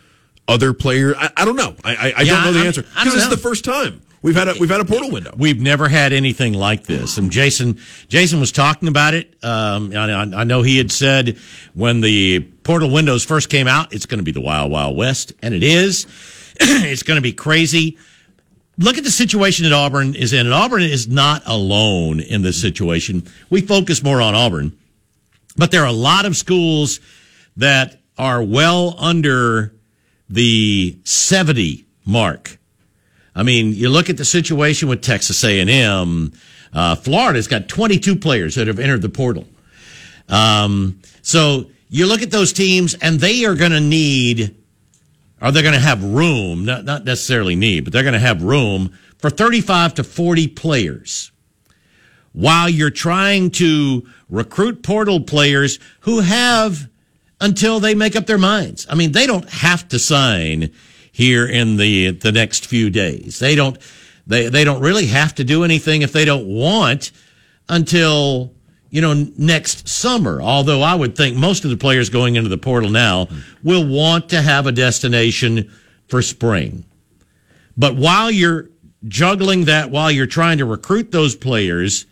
other player. I, I don't know. I I, I Yeah, don't know the I- answer because this is the first time we've had a we've had a portal window. We've never had anything like this. And Jason, Jason was talking about it. Um, I, I- I know he had said when the portal windows first came out, it's going to be the wild, wild west, and it is. it's going to be crazy. Look at the situation that Auburn is in. And Auburn is not alone in this situation. We focus more on Auburn, but there are a lot of schools that are well under the 70 mark. I mean, you look at the situation with Texas A&M. Uh, Florida's got 22 players that have entered the portal. Um, so you look at those teams, and they are going to need, or they're going to have room, not, not necessarily need, but they're going to have room for 35 to 40 players. While you're trying to recruit portal players who have until they make up their minds. I mean, they don't have to sign here in the the next few days. They don't they they don't really have to do anything if they don't want until you know next summer. Although I would think most of the players going into the portal now will want to have a destination for spring. But while you're juggling that, while you're trying to recruit those players,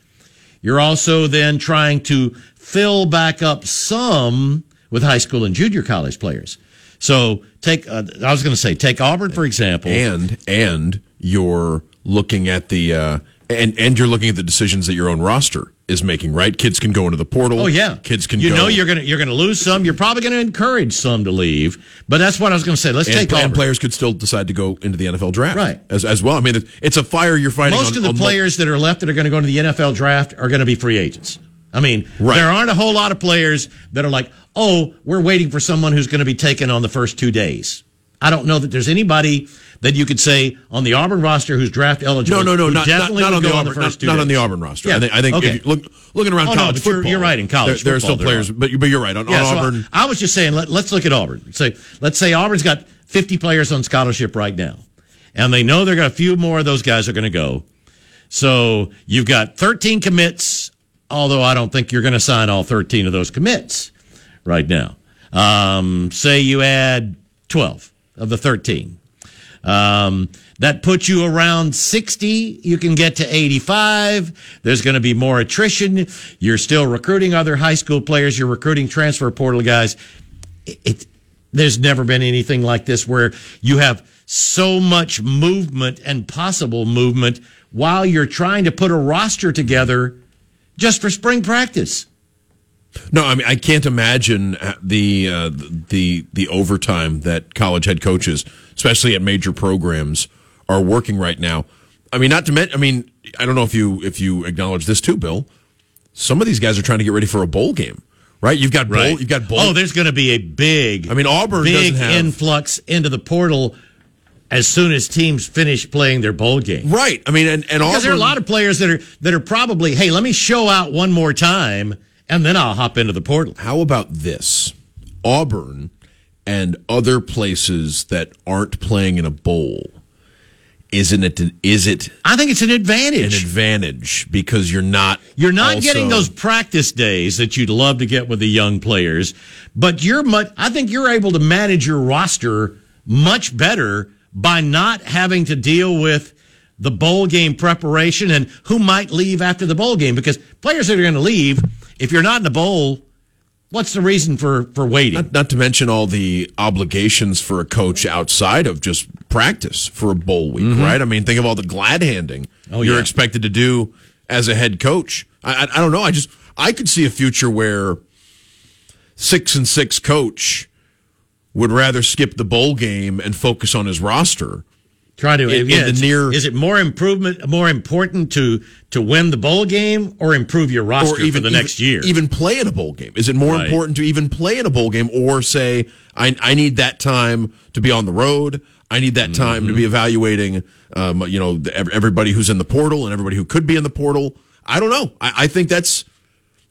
you're also then trying to fill back up some with high school and junior college players. So take, uh, I was going to say, take Auburn for example. and and you're looking at the uh, and and you're looking at the decisions that your own roster is making. Right, kids can go into the portal. Oh yeah, kids can. You go. know you're gonna you're gonna lose some. You're probably gonna encourage some to leave. But that's what I was gonna say. Let's and, take and players could still decide to go into the NFL draft, Right. As as well. I mean, it's a fire you're fighting. Most on- of the players that are left that are going to go into the NFL draft are going to be free agents. I mean, Right. there aren't a whole lot of players that are like, oh, we're waiting for someone who's going to be taken on the first two days. I don't know that there's anybody that you could say on the Auburn roster who's draft eligible. No, no, no, not, not, definitely not on the Auburn, the first not, not on the. Auburn roster. Yeah. I think, I think Okay. look looking around Oh, no, college you're- football, you're right, in college there, there are still players, are. but, but you're right on, Yeah, on so Auburn. I, I was just saying, let, let's look at Auburn. Say, let's say Auburn's got 50 players on scholarship right now, and they know they're got a few more of those guys are going to go. So you've got 13 commits, although I don't think you're going to sign all 13 of those commits right now. Um, say you add 12 of the 13. Um, that puts you around 60. You can get to 85. There's going to be more attrition. You're still recruiting other high school players. You're recruiting transfer portal guys. It, it, there's never been anything like this where you have so much movement and possible movement while you're trying to put a roster together just for spring practice. No, I mean I can't imagine the uh, the the overtime that college head coaches, especially at major programs, are working right now. I mean, not to mention, I mean, I don't know if you if you acknowledge this too, Bill. Some of these guys are trying to get ready for a bowl game, right? You've got bowl, Right. you've got bowl. Oh, there's going to be a big. I mean, Auburn big have- influx into the portal as soon as teams finish playing their bowl game. right. I mean, and and Because Auburn, there are a lot of players that are that are probably, hey, let me show out one more time, and then I'll hop into the portal. How about this? Auburn and other places that aren't playing in a bowl. Isn't it? Is it I think it's an an advantage. advantage because you're not You're not also- getting those practice days that you'd love to get with the young players, but you're much. I think you're able to manage your roster much better by not having to deal with the bowl game preparation and who might leave after the bowl game because players that are going to leave if you're not in the bowl. What's the reason for for waiting? Not, not to mention all the obligations for a coach outside of just practice for a bowl week, right? I mean, think of all the glad handing Mm-hmm. Oh, you're yeah. expected to do as a head coach. I, I, I don't know. I just I could see a future where six and six coach would rather skip the bowl game and focus on his roster. Try to in- in the near- Is it more improvement, more important to to win the bowl game or improve your roster or even for the next even- year? Even play in a bowl game. Is it more Right. important to even play in a bowl game or say I I need that time to be on the road. I need that time to be Mm-hmm. evaluating, um, you know, the- everybody who's in the portal and everybody who could be in the portal. I don't know. I, I think that's.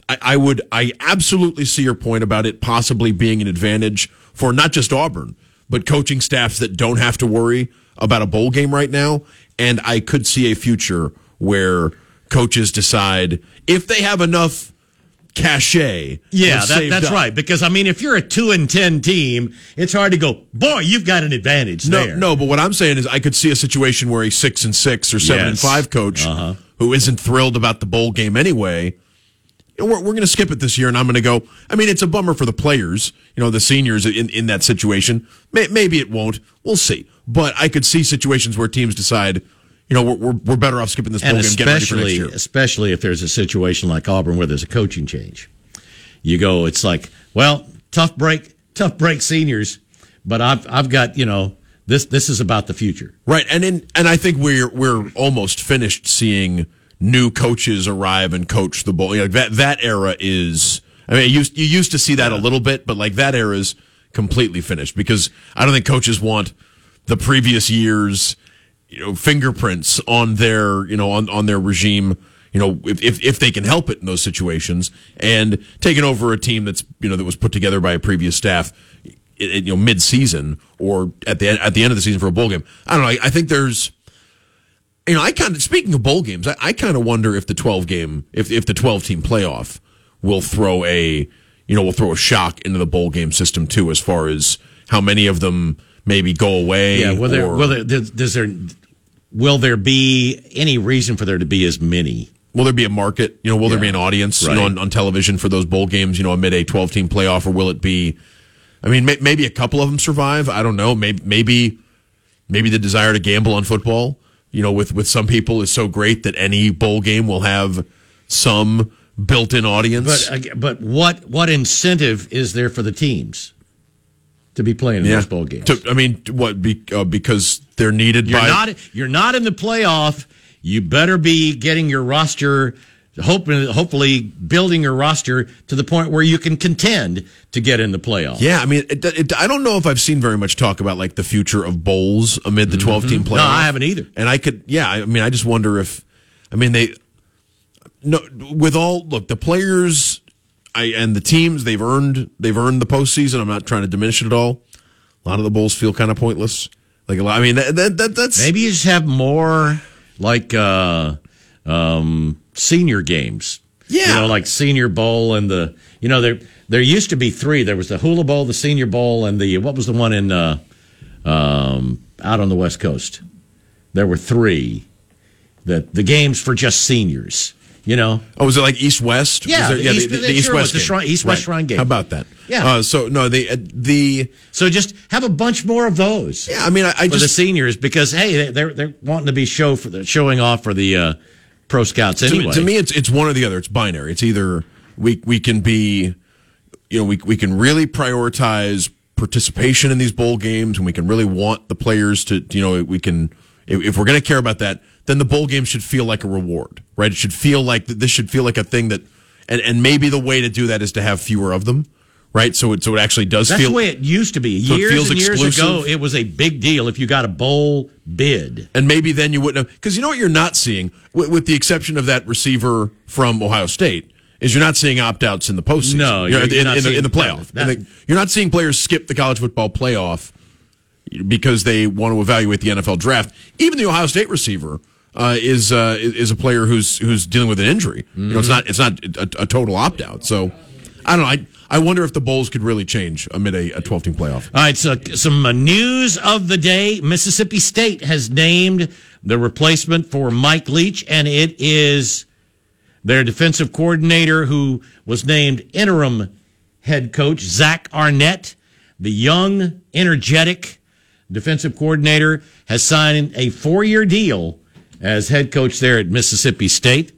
I, I would. I absolutely see your point about it possibly being an advantage for not just Auburn, but coaching staffs that don't have to worry about a bowl game right now. And I could see a future where coaches decide if they have enough cachet. Yeah, that, that's up. right. Because I mean, if you're a two and ten team, it's hard to go. Boy, you've got an advantage No, there. no, but what I'm saying is I could see a situation where a six and six or seven and Yes. Uh-huh. five coach who isn't thrilled about the bowl game anyway. We're, we're going to skip it this year, and I'm going to go. I mean, it's a bummer for the players, you know, the seniors in, in that situation. May, maybe it won't. We'll see. But I could see situations where teams decide, you know, we're, we're, we're better off skipping this bowl and game, get ready for next especially especially if there's a situation like Auburn where there's a coaching change. You go, it's like, well, tough break, tough break, seniors, but I've I've got you know this this is about the future. Right, and in, and I think we're we're almost finished seeing new coaches arrive and coach the bowl. You know, that that era is. I mean, you used, you used to see that a little bit, but like that era is completely finished because I don't think coaches want the previous years, you know, fingerprints on their you know on on their regime. You know, if, if if they can help it in those situations, and taking over a team that's you know that was put together by a previous staff, you know, mid season or at the at the end of the season for a bowl game. I don't know. I, I think there's you know, I kind of speaking of bowl games, I, I kind of wonder if the twelve game, if if the twelve team playoff will throw a, you know, will throw a shock into the bowl game system too, as far as how many of them maybe go away. Yeah, will there, or- will there does, there will there be any reason for there to be as many? Will there be a market? You know, will there be an audience? You know, on, on television for those bowl games? You know, amid a twelve team playoff, or will it be? I mean, may, maybe a couple of them survive. I don't know. Maybe maybe maybe the desire to gamble on football, you know, with with some people is so great that any bowl game will have some built-in audience. But but what what incentive is there for the teams to be playing in those bowl games? To- I mean, what? Be, uh, because they're needed You're by. not you're not in the playoff. You better be getting your roster, hoping hopefully building your roster to the point where you can contend to get in the playoff. yeah, I mean, it, it, I don't know if I've seen very much talk about like the future of bowls amid the 12 team playoff. Mm-hmm. No, I haven't either. And I could, yeah, I mean, I just wonder if, I mean, they, no, with all, look, the players I, and the teams, they've earned, they've earned the postseason. I'm not trying to diminish it at all. A lot of the bowls feel kind of pointless. Like a lot, I mean, that, that, that that's, Maybe you just have more like uh, um, senior games. Yeah. you know, like Senior Bowl and the you know there there used to be three. There was the Hula Bowl, the Senior Bowl, and the what was the one in uh, um, out on the West Coast? There were three. That the games for just seniors. You know, Oh, was it like East West? Yeah, there- the East- it sure was the. Shrine- East West Shrine game. How about that? Yeah. Uh, so no, the uh, the so just have a bunch more of those. yeah. I mean, I, I for the just seniors because hey, they're they're wanting to be show for the showing off for the uh, pro scouts to, anyway. to me, it's it's one or the other. It's binary. It's either we we can be, you know, we we can really prioritize participation in these bowl games, and we can really want the players to, you know, we can if, if we're going to care about that, then the bowl game should feel like a reward, right? It should feel like this should feel like a thing that, and and maybe the way to do that is to have fewer of them, right? So it so it actually does That's feel the way it used to be. Years feels and years exclusive. ago, it was a big deal if you got a bowl bid. and maybe then you wouldn't have because you know what you're not seeing with, with the exception of that receiver from ohio state is you're not seeing opt-outs in the postseason No, You're- you're- in, not in the, in the playoff that. The- you're not seeing players skip the college football playoff because they want to evaluate the nfl draft even the ohio state receiver uh, is uh, is a player who's who's dealing with an injury. You know, it's not it's not a, a total opt out. So I don't know. I I wonder if the Bulls could really change amid a, a 12 team playoff. All right, so some uh, news of the day. Mississippi State has named the replacement for Mike Leach, and it is their defensive coordinator who was named interim head coach, Zach Arnett. The young, energetic defensive coordinator has signed a four year deal as head coach there at Mississippi State.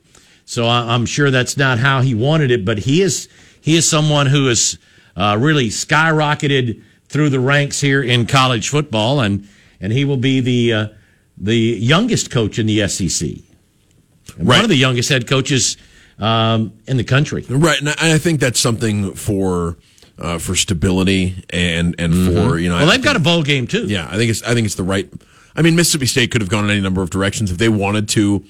So I- I'm sure that's not how he wanted it, but he is he is someone who has uh, really skyrocketed through the ranks here in college football, and and he will be the uh, the youngest coach in the SEC, and one of the youngest head coaches um, in the country. Right, and I, think that's something for uh, for stability and and for you know. Mm-hmm. Well, I they've got a think- bowl game too. Yeah, I think it's I think it's the right. I mean, Mississippi State could have gone in any number of directions if they wanted to.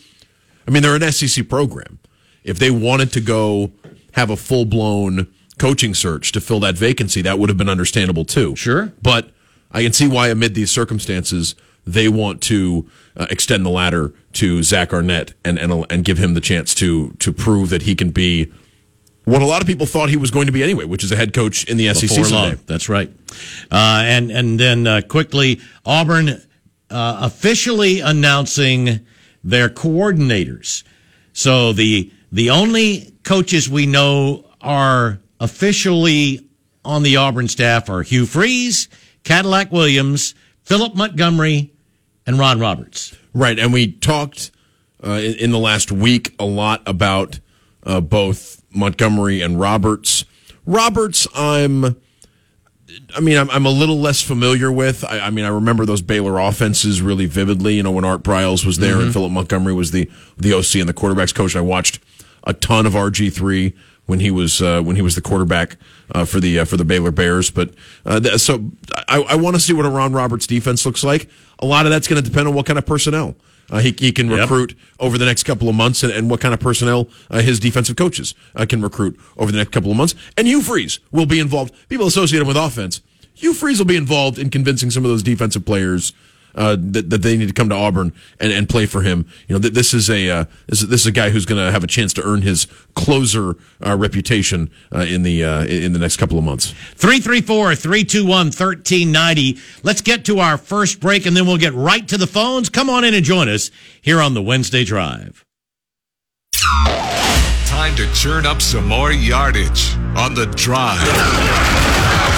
I mean, they're an SEC program. If they wanted to go have a full blown coaching search to fill that vacancy, that would have been understandable too. Sure. but I can see why, amid these circumstances, they want to uh, extend the ladder to Zach Arnett and, and and give him the chance to to prove that he can be what a lot of people thought he was going to be anyway, which is a head coach in the SEC before someday. long. That's right. Uh, and and then uh, quickly, Auburn uh, officially announcing their coordinators. So the the only coaches we know are officially on the Auburn staff are Hugh Freeze, Cadillac Williams, Philip Montgomery, and Ron Roberts. Right, and we talked uh, in, in the last week a lot about uh, both Montgomery and Roberts. Roberts, I'm, I mean, I'm, I'm a little less familiar with. I, I mean, I remember those Baylor offenses really vividly. You know, when Art Briles was there and Philip Montgomery was the the OC and the quarterbacks coach. I watched a ton of RG three when he was uh, when he was the quarterback uh, for the uh, for the Baylor Bears. But uh, th- so I, I want to see what a Ron Roberts defense looks like. A lot of that's going to depend on what kind of personnel uh, he, he can Yep. recruit over the next couple of months, and, and what kind of personnel uh, his defensive coaches uh, can recruit over the next couple of months. And Hugh Freeze will be involved. People associate him with offense. Hugh Freeze will be involved in convincing some of those defensive players uh, that, that they need to come to Auburn and, and play for him. You know, th- this is a uh, this, is, this is a guy who's going to have a chance to earn his closer uh, reputation uh, in the uh, in the next couple of months. 334 321 1390. Let's get to our first break and then we'll get right to the phones. Come on in and join us here on the Wednesday Drive. Time to churn up some more yardage on the drive.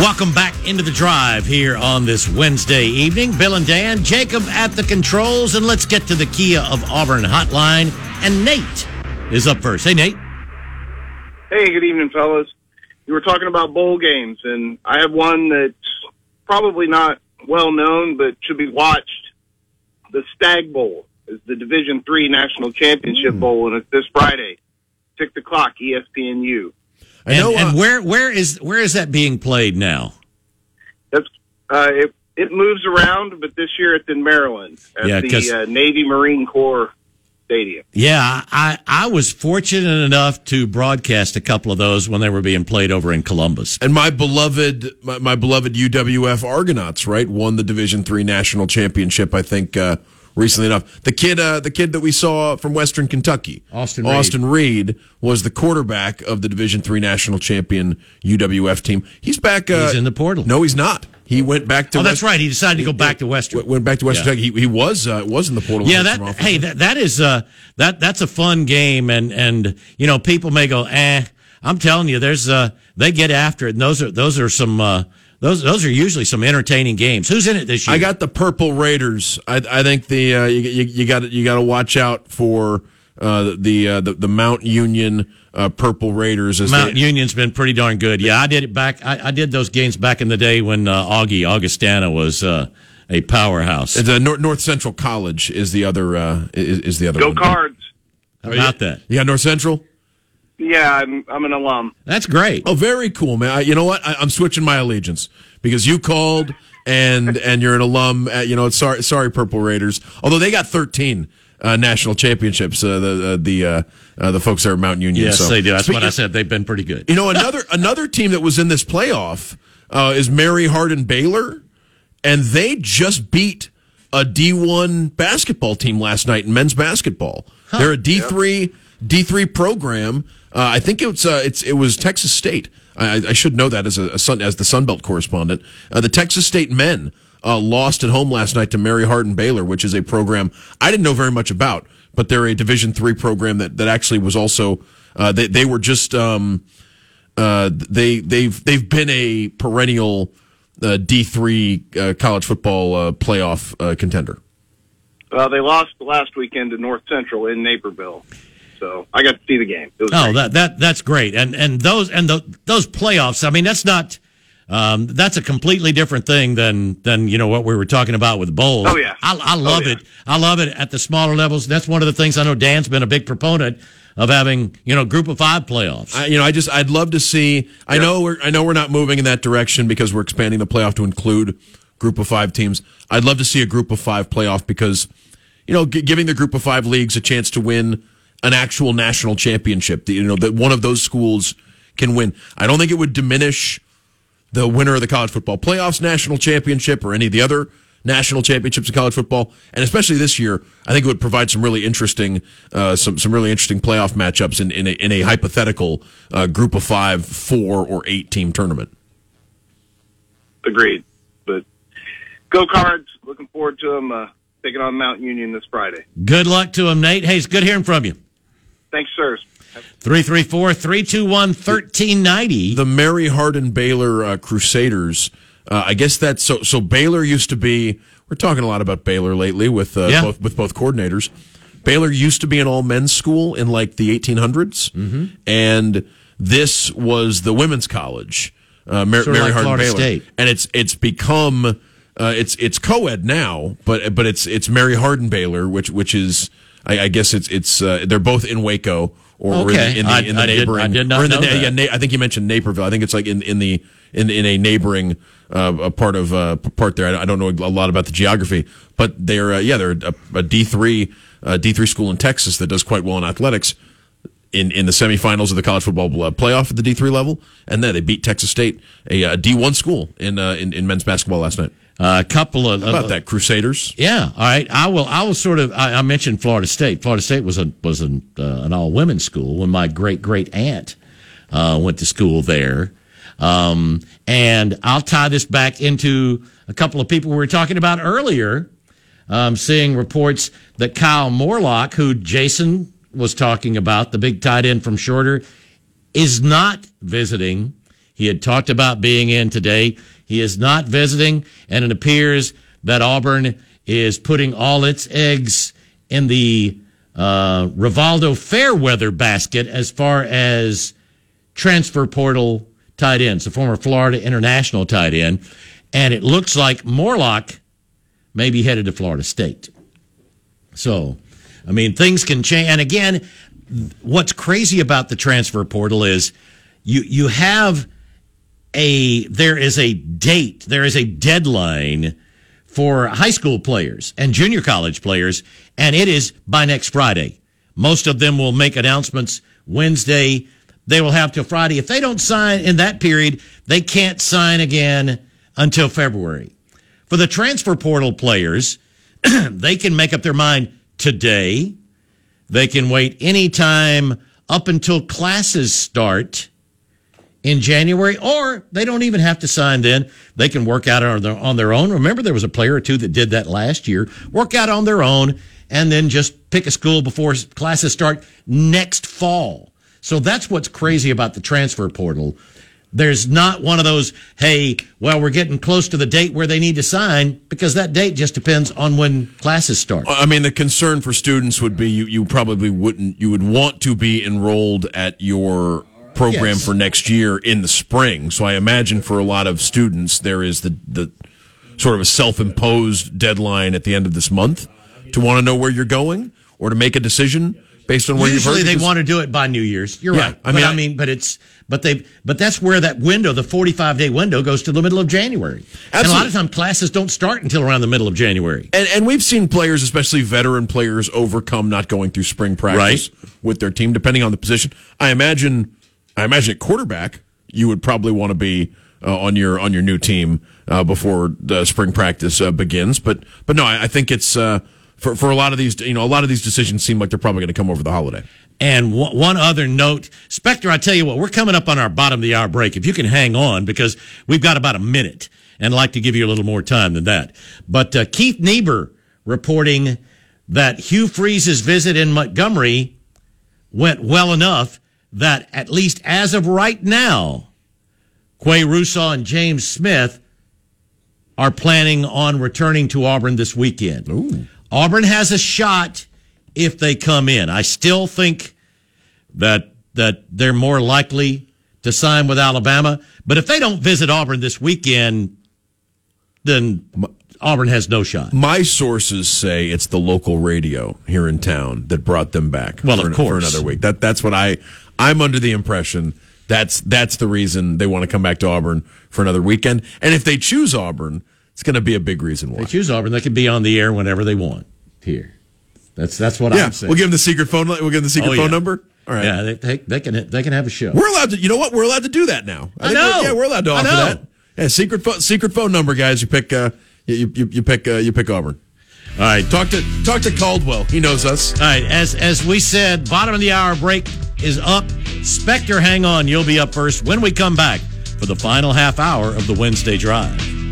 Welcome back into the drive here on this Wednesday evening. Bill and Dan, Jacob at the controls, and let's get to the Kia of Auburn hotline. And Nate is up first. Hey, Nate. Hey, good evening, fellas. You were talking about bowl games, and I have one that's probably not well known, but should be watched. The Stag Bowl is the Division Three National Championship hmm. Bowl, and it's this Friday, six o'clock, ESPNU. I And, know. and uh, where where is where is that being played now? That's uh, it. It moves around, but this year it's in Maryland at Yeah, 'cause- the uh, Navy Marine Corps Stadium. Yeah, I I was fortunate enough to broadcast a couple of those when they were being played over in Columbus. and my beloved, my, my beloved UWF Argonauts, right, won the Division Three national championship. I think uh, recently enough. The kid, uh, the kid that we saw from Western Kentucky, Austin Reed. Austin Reed, was the quarterback of the Division Three national champion UWF team. He's back. Uh, He's in the portal. No, he's not. He went back to. Oh, that's right. He decided to go back to Western. Went- back to Western Yeah. Kentucky. He, he was uh, was in the portal. Yeah, that hey, that that is uh that that's a fun game, and and you know people may go, eh. I'm telling you, there's uh they get after it, and those are those are some uh those those are usually some entertaining games. Who's in it this year? I got the Purple Raiders. I, I think the uh, you, you, you got you got to watch out for uh, the, uh, the the Mount Union uh, Purple Raiders. As Mount they, Union's been pretty darn good. Yeah, I did it back. I, I did those games back in the day when uh, Augie Augustana was uh, a powerhouse. the North, North Central College is the other uh, is, is the other. Go one. Cards! How about that? You got North Central. Yeah, I'm I'm an alum. That's great. Oh, very cool, man. I, you know what? I, am switching my allegiance because you called and and you're an alum. At, you know, sorry, sorry, Purple Raiders. Although they got 13 uh, national championships, uh, the uh, the uh, uh, the folks there at Mountain Union. Yes, so. they do. That's Speaking, what I said. They've been pretty good. You know, another another team that was in this playoff uh, is Mary Hardin Baylor, and they just beat a D1 basketball team last night in men's basketball. Huh. They're a D3. D3 program. Uh, I think it's, uh, it's, it was Texas State. I, I should know that as a, a sun, as the Sun Belt correspondent. Uh, the Texas State men uh, lost at home last night to Mary Hardin Baylor, which is a program I didn't know very much about, but they're a Division three program that that actually was also uh, they they were just um, uh, they they've they've been a perennial D three college football playoff contender. They lost last weekend to North Central in Naperville so I got to see the game. It was Oh, great. that that that's great. And and those and the, those playoffs. I mean, that's not. Um, that's a completely different thing than than you know what we were talking about with bowls. Oh, yeah. I, I love Oh, yeah. it. I love it at the smaller levels. That's one of the things I know Dan's been a big proponent of having. You know, group of five playoffs. I, you know, I just I'd love to see. I know we're I know we're not moving in that direction because we're expanding the playoff to include group of five teams. I'd love to see a group of five playoff because you know g- giving the group of five leagues a chance to win an actual national championship. You know that one of those schools can win. I don't think it would diminish the winner of the college football playoffs national championship or any of the other national championships in college football, and especially this year, I think it would provide some really interesting, uh, some some really interesting playoff matchups in in a, in a hypothetical uh, group of five, four or eight team tournament. agreed. But go Cards! Looking forward to them uh, taking on Mount Union this Friday. Good luck to him, Nate. Hey, it's good hearing from you. Thanks, sirs. 334 321 1390. The Mary Hardin Baylor uh, Crusaders. Uh, I guess that's so. So Baylor used to be. We're talking a lot about Baylor lately with uh, Yeah. both with both coordinators. Baylor used to be an all men's school in like the 1800s, Mm-hmm. and this was the women's college, uh, Mar- Sort of Mary like Hardin Baylor, State. and it's it's become uh, it's it's co-ed now, but but it's it's Mary Hardin Baylor, which which is I, I guess it's it's uh, they're both in Waco or Okay. in, the, I- in the I did- neighboring. I did not or in the, know that. Yeah, I think you mentioned Naperville. I think it's like in in the in in a neighboring uh, a part of uh, part there. I, I don't know a lot about the geography, but they're uh, yeah they're a, a D three uh, D three school in Texas that does quite well in athletics. In, in the semifinals of the college football uh, playoff at the D three level, and then they beat Texas State, a uh, D one school in, uh, in in men's basketball last night. A couple of How about that Crusaders. Yeah, all right. I will. I will sort of. I, I mentioned Florida State. Florida State was a was an uh, an all women's school when my great great aunt uh, went to school there. Um, and I'll tie this back into a couple of people we were talking about earlier. Um, seeing reports that Kyle Morlock, who Jason was talking about, the big tight end from Shorter, is not visiting. He had talked about being in today. He is not visiting, and it appears that Auburn is putting all its eggs in the uh, Rivaldo Fairweather basket as far as transfer portal tight ends, the former Florida international tight end. And it looks like Morlock may be headed to Florida State. So, I mean, things can change. And again, what's crazy about the transfer portal is you you have a there is a date, there is a deadline for high school players and junior college players, and it is by next Friday. Most of them will make announcements Wednesday. They will have till Friday. If they don't sign in that period, they can't sign again until February. For the transfer portal players, they can make up their mind today. They can wait any time up until classes start in January, or they don't even have to sign then. They can work out on their, on their own. Remember, there was a player or two that did that last year. Work out on their own and then just pick a school before classes start next fall. So that's what's crazy about the transfer portal. There's not one of those, hey, well, we're getting close to the date where they need to sign because that date just depends on when classes start. I mean, the concern for students would be you, you probably wouldn't, you would want to be enrolled at your program Yes. for next year in the spring. So I imagine for a lot of students, there is the, the sort of a self imposed deadline at the end of this month to want to know where you're going or to make a decision based on where Usually you've heard. they want to do it by New Year's. You're Yeah, right. I mean, mean, I- I mean, but it's but they but that's where that window, the 45 day window, goes to the middle of January. And a lot of time classes don't start until around the middle of January. And, and we've seen players, especially veteran players, overcome not going through spring practice with their team, depending on the position. I imagine, I imagine quarterback, you would probably want to be uh, on your on your new team uh, before the spring practice uh, begins. But but no, I, I think it's uh, for for a lot of these, you know, a lot of these decisions seem like they're probably going to come over the holiday. And one one other note, Spectre, I tell you what, we're coming up on our bottom of the hour break. If you can hang on, because we've got about a minute and I'd like to give you a little more time than that. But uh, Keith Niebuhr reporting that Hugh Freeze's visit in Montgomery went well enough that at least as of right now, Qua Russaw and James Smith are planning on returning to Auburn this weekend. Auburn has a shot if they come in. I still think that that they're more likely to sign with Alabama, but if they don't visit Auburn this weekend, then Auburn has no shot. My sources say it's the local radio here in town that brought them back. Well, for, of course. for another week. That that's what I I'm under the impression that's that's the reason they want to come back to Auburn for another weekend. And if they choose Auburn, it's going to be a big reason why. They choose Auburn, they can be on the air whenever they want here. That's that's what yeah, I'm saying. we'll give them the secret phone. We'll give them the secret Oh, phone yeah. number. All right. Yeah, they, they, they can they can have a show. We're allowed to. You know what? We're allowed to do that now. I think know. We're, yeah, we're allowed to I offer that. Yeah, secret phone, secret phone number, guys. You pick. Uh, you, you you pick. Uh, you pick Auburn. All right, talk to talk to Caldwell. He knows us. All right, as as we said, bottom of the hour break is up. Spectre, hang on, you'll be up first when we come back for the final half hour of the Wednesday drive.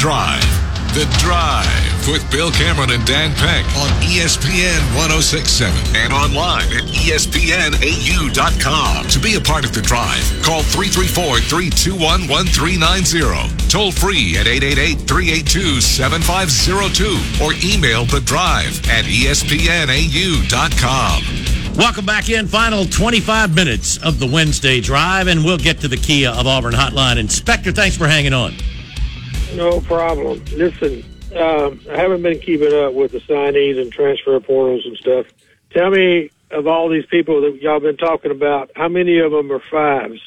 Drive. The Drive with Bill Cameron and Dan Peck on ESPN 1067 and online at ESPNAU.com. To be a part of the drive, call 334 321 1390. Toll free at 888 382 7502 or email the drive at ESPNAU.com. Welcome back in. Final 25 minutes of the Wednesday drive, and we'll get to the Kia of Auburn hotline. Inspector, thanks for hanging on. No problem. Listen, um, I haven't been keeping up with the signees and transfer portals and stuff. Tell me of all these people that y'all been talking about, how many of them are fives?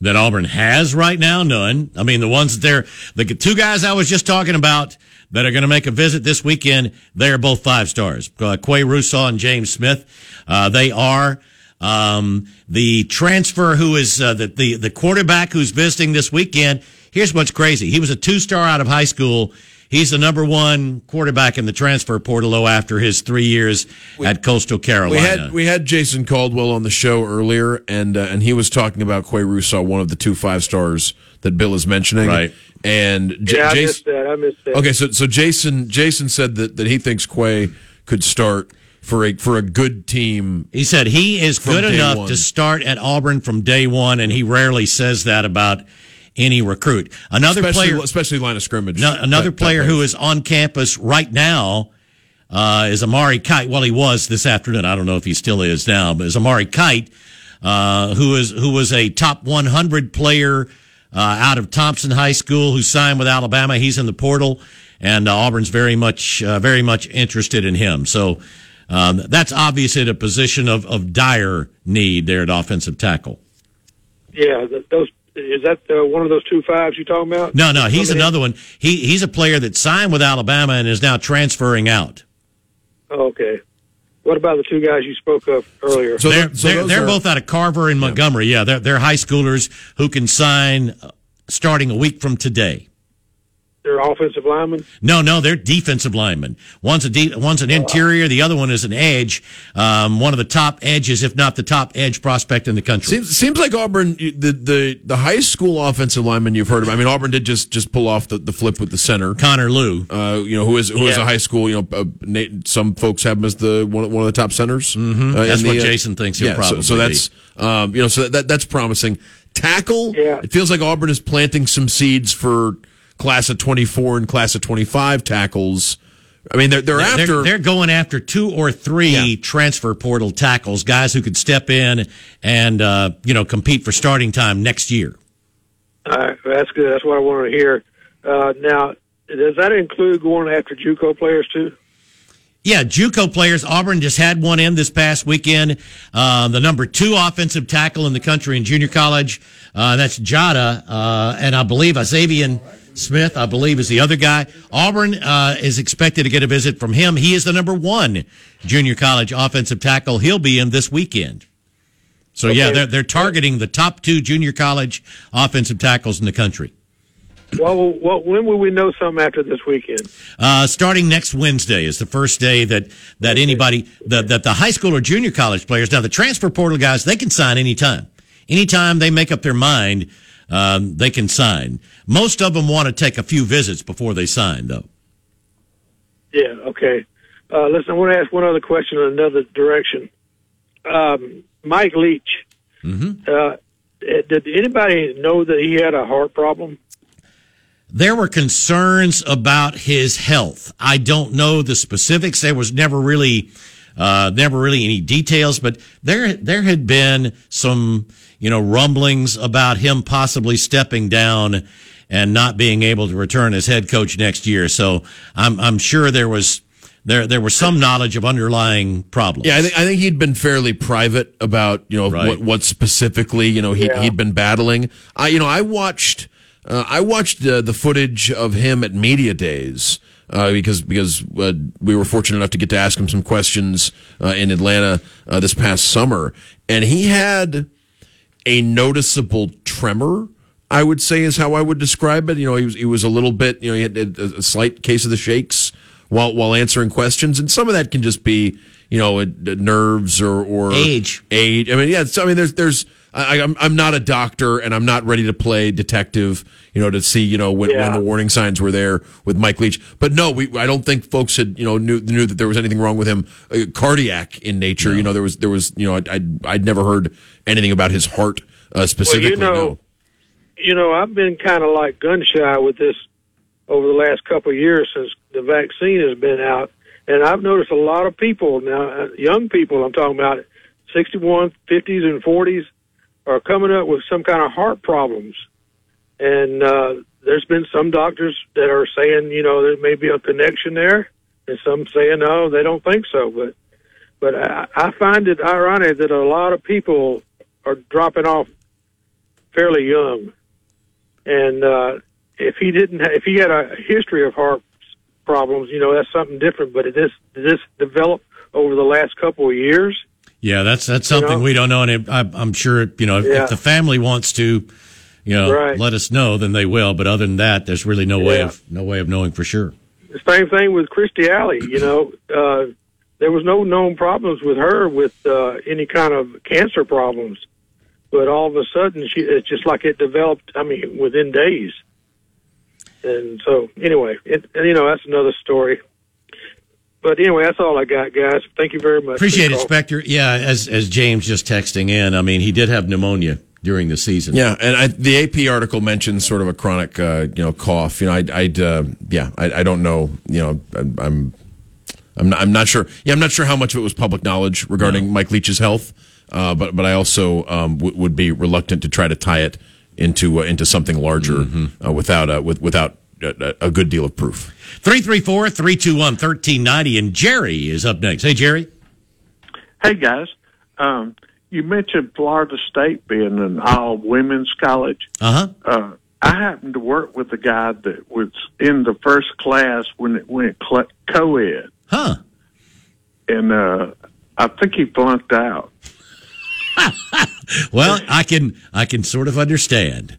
That Auburn has right now, none. I mean, the ones that they're, the two guys I was just talking about that are going to make a visit this weekend, they're both five stars. Uh, Qua Russaw and James Smith. Uh, they are. Um, the transfer who is, uh, the, the, the quarterback who's visiting this weekend. Here's what's crazy. He was a two star out of high school. He's the number one quarterback in the transfer portal after his three years at Coastal Carolina. We had we had Jason Caldwell on the show earlier, and uh, and he was talking about Qua Russaw, one of the two five stars that Bill is mentioning. Right. And J- yeah, I Jason, missed that. I missed that. Okay, so so Jason Jason said that, that he thinks Qua could start for a for a good team. He said he is good enough one. to start at Auburn from day one, and he rarely says that about any recruit. Another especially, player, especially line of scrimmage. no, another That- that player who range. is on campus right now uh, is Amari Kight. Well, he was this afternoon. I don't know if he still is now, but is Amari Kight, uh, who is who was a top 100 player uh, out of Thompson High School, who signed with Alabama. He's in the portal, and uh, Auburn's very much uh, very much interested in him. So. Um, that's obviously at a position of, of dire need there at offensive tackle. Yeah, th- those is that uh, one of those two fives you're talking about? No, no, he's Coming in? another one. He he's a player that signed with Alabama and is now transferring out. Oh, okay. What about the two guys you spoke of earlier? So they're so they're, those they're are- both out of Carver and Montgomery. Yeah, they're they're high schoolers who can sign uh, starting a week from today. They're offensive linemen. No, no, they're defensive linemen. One's a de- one's an interior, the other one is an edge. Um, one of the top edges, if not the top edge prospect in the country. Seems, seems like Auburn, the, the the high school offensive lineman you've heard of. I mean, Auburn did just just pull off the, the flip with the center, Connor Lew. uh, you know, who is who is Yeah. a high school. You know, uh, Nate, some folks have him as the one, one of the top centers. Mm-hmm. That's what Jason thinks he'll yeah, so- probably So, that's um, you know, so that that's promising. Tackle. Yeah. It feels like Auburn is planting some seeds for class of twenty four and class of twenty five tackles. I mean, they're they're, They're, after. they're going after two or three Yeah. transfer portal tackles, guys who could step in and uh, you know compete for starting time next year. All right, that's good. That's what I wanted to hear. Uh, now, does that include going after JUCO players too? Yeah, JUCO players. Auburn just had one in this past weekend. Uh, the number two offensive tackle in the country in junior college. Uh, that's Jada, uh, and I believe Xavier Smith. I believe is the other guy. Auburn uh, is expected to get a visit from him. He is the number one junior college offensive tackle. He'll be in this weekend. So yeah, they're they're targeting the top two junior college offensive tackles in the country. Well, well, when will we know something after this weekend? Uh, starting next Wednesday is the first day that, that anybody, that, that the high school or junior college players, now the transfer portal guys, they can sign anytime. Anytime they make up their mind, um, they can sign. Most of them want to take a few visits before they sign, though. Yeah, okay. Uh, listen, I want to ask one other question in another direction. Um, Mike Leach, Mm-hmm. uh, did anybody know that he had a heart problem? There were concerns about his health. I don't know the specifics. There was never really, uh, never really any details, but there, there had been some, you know, rumblings about him possibly stepping down and not being able to return as head coach next year. So I'm, I'm sure there was, there, there was some knowledge of underlying problems. Yeah, I think I think he'd been fairly private about you know Right. what, what specifically you know he Yeah. he'd been battling. I you know I watched uh, I watched uh, the footage of him at media days. Uh, because because uh, we were fortunate enough to get to ask him some questions uh, in Atlanta uh, this past summer, and he had a noticeable tremor. I would say is how I would describe it. You know, he was he was a little bit. You know, he had a, a slight case of the shakes while while answering questions, and some of that can just be you know nerves or or Age. age. I mean, yeah. So, I mean, there's there's I, I'm I'm not a doctor, and I'm not ready to play detective. You know, to see you know when, Yeah. when the warning signs were there with Mike Leach. But no, we I don't think folks had you know knew knew that there was anything wrong with him, uh, cardiac in nature. You know, there was there was you know I I'd, I'd never heard anything about his heart uh, specifically. know, no. you know, I've been kind of like gun shy with this over the last couple of years since the vaccine has been out, and I've noticed a lot of people now, uh, young people, I'm talking about 61, 50s, and 40s, are coming up with some kind of heart problems, and uh, there's been some doctors that are saying, you know, there may be a connection there, and some saying no, they don't think so, but. But I, I find it ironic that a lot of people are dropping off fairly young, and uh, if he didn't, ha- if he had a history of heart problems, you know, that's something different. But it this this develop over the last couple of years? Yeah, that's that's something know? we don't know, and I, I'm sure you know if, Yeah. if the family wants to, you know, Right. let us know, then they will. But other than that, there's really no way of no way of knowing for sure. The same thing with Kirstie Alley. You know, uh, there was no known problems with her with uh, any kind of cancer problems, but all of a sudden, she it's just like it developed. I mean, within days. And so, anyway, it, and, you know, that's another story. But anyway, that's all I got, guys. Thank you very much. Appreciate it, Spectre. Yeah, as as James just texting in, I mean, he did have pneumonia during the season. Yeah, and I, the AP article mentions sort of a chronic, uh, you know, cough. You know, I'd, I'd uh, yeah, I, I don't know. You know, I, I'm, I'm not, I'm not sure. Yeah, I'm not sure how much of it was public knowledge regarding Mike Leach's health. Uh, but, but I also um, w- would be reluctant to try to tie it into uh, into something larger uh, without uh, with, without a, a good deal of proof. 334 321 1390. And Jerry is up next. Hey, Jerry. Hey guys, um, you mentioned Florida State being an all women's college. Uh-huh. Uh I happened to work with a guy that was in the first class when it went co-ed. Huh. And uh, I think he flunked out. Well, I can I can sort of understand.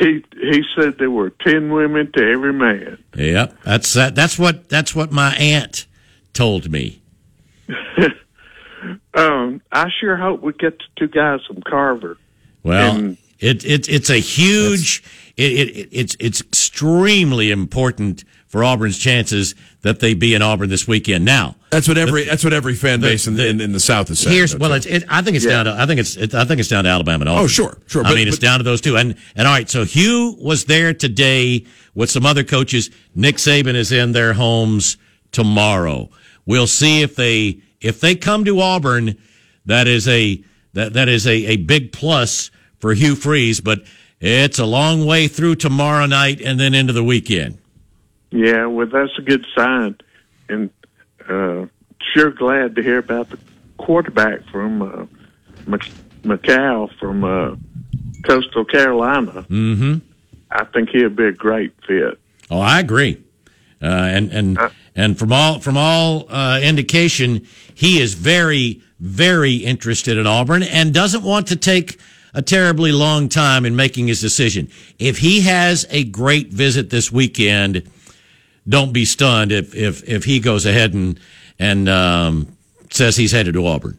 He he said there were ten women to every man. Yep, that's that, that's what that's what my aunt told me. Um, I sure hope we get the two guys from Carver. Well, And- it, it it's a huge it, it it's it's extremely important for Auburn's chances that they be in Auburn this weekend. Now, That's what every that's what every fan base in, the, in, in the South is saying. Here's well, it. it's, it, I think it's Yeah. down to I think it's it, I think it's down to Alabama and oh, Auburn. Oh, sure, sure, I but- mean, it's down to those two. And and all right, so Hugh was there today with some other coaches. Nick Saban is in their homes tomorrow. We'll see if they if they come to Auburn. That is a that that is a, a big plus for Hugh Freeze, but it's a long way through tomorrow night and then into the weekend. Yeah, well, that's a good sign, and uh, sure glad to hear about the quarterback from uh, McCall from uh, Coastal Carolina. Mm-hmm. I think he'd be a great fit. Oh, I agree. Uh, and and and from all from all uh, indication, he is very very interested in Auburn and doesn't want to take a terribly long time in making his decision. If he has a great visit this weekend, don't be stunned if if if he goes ahead and and um, says he's headed to Auburn.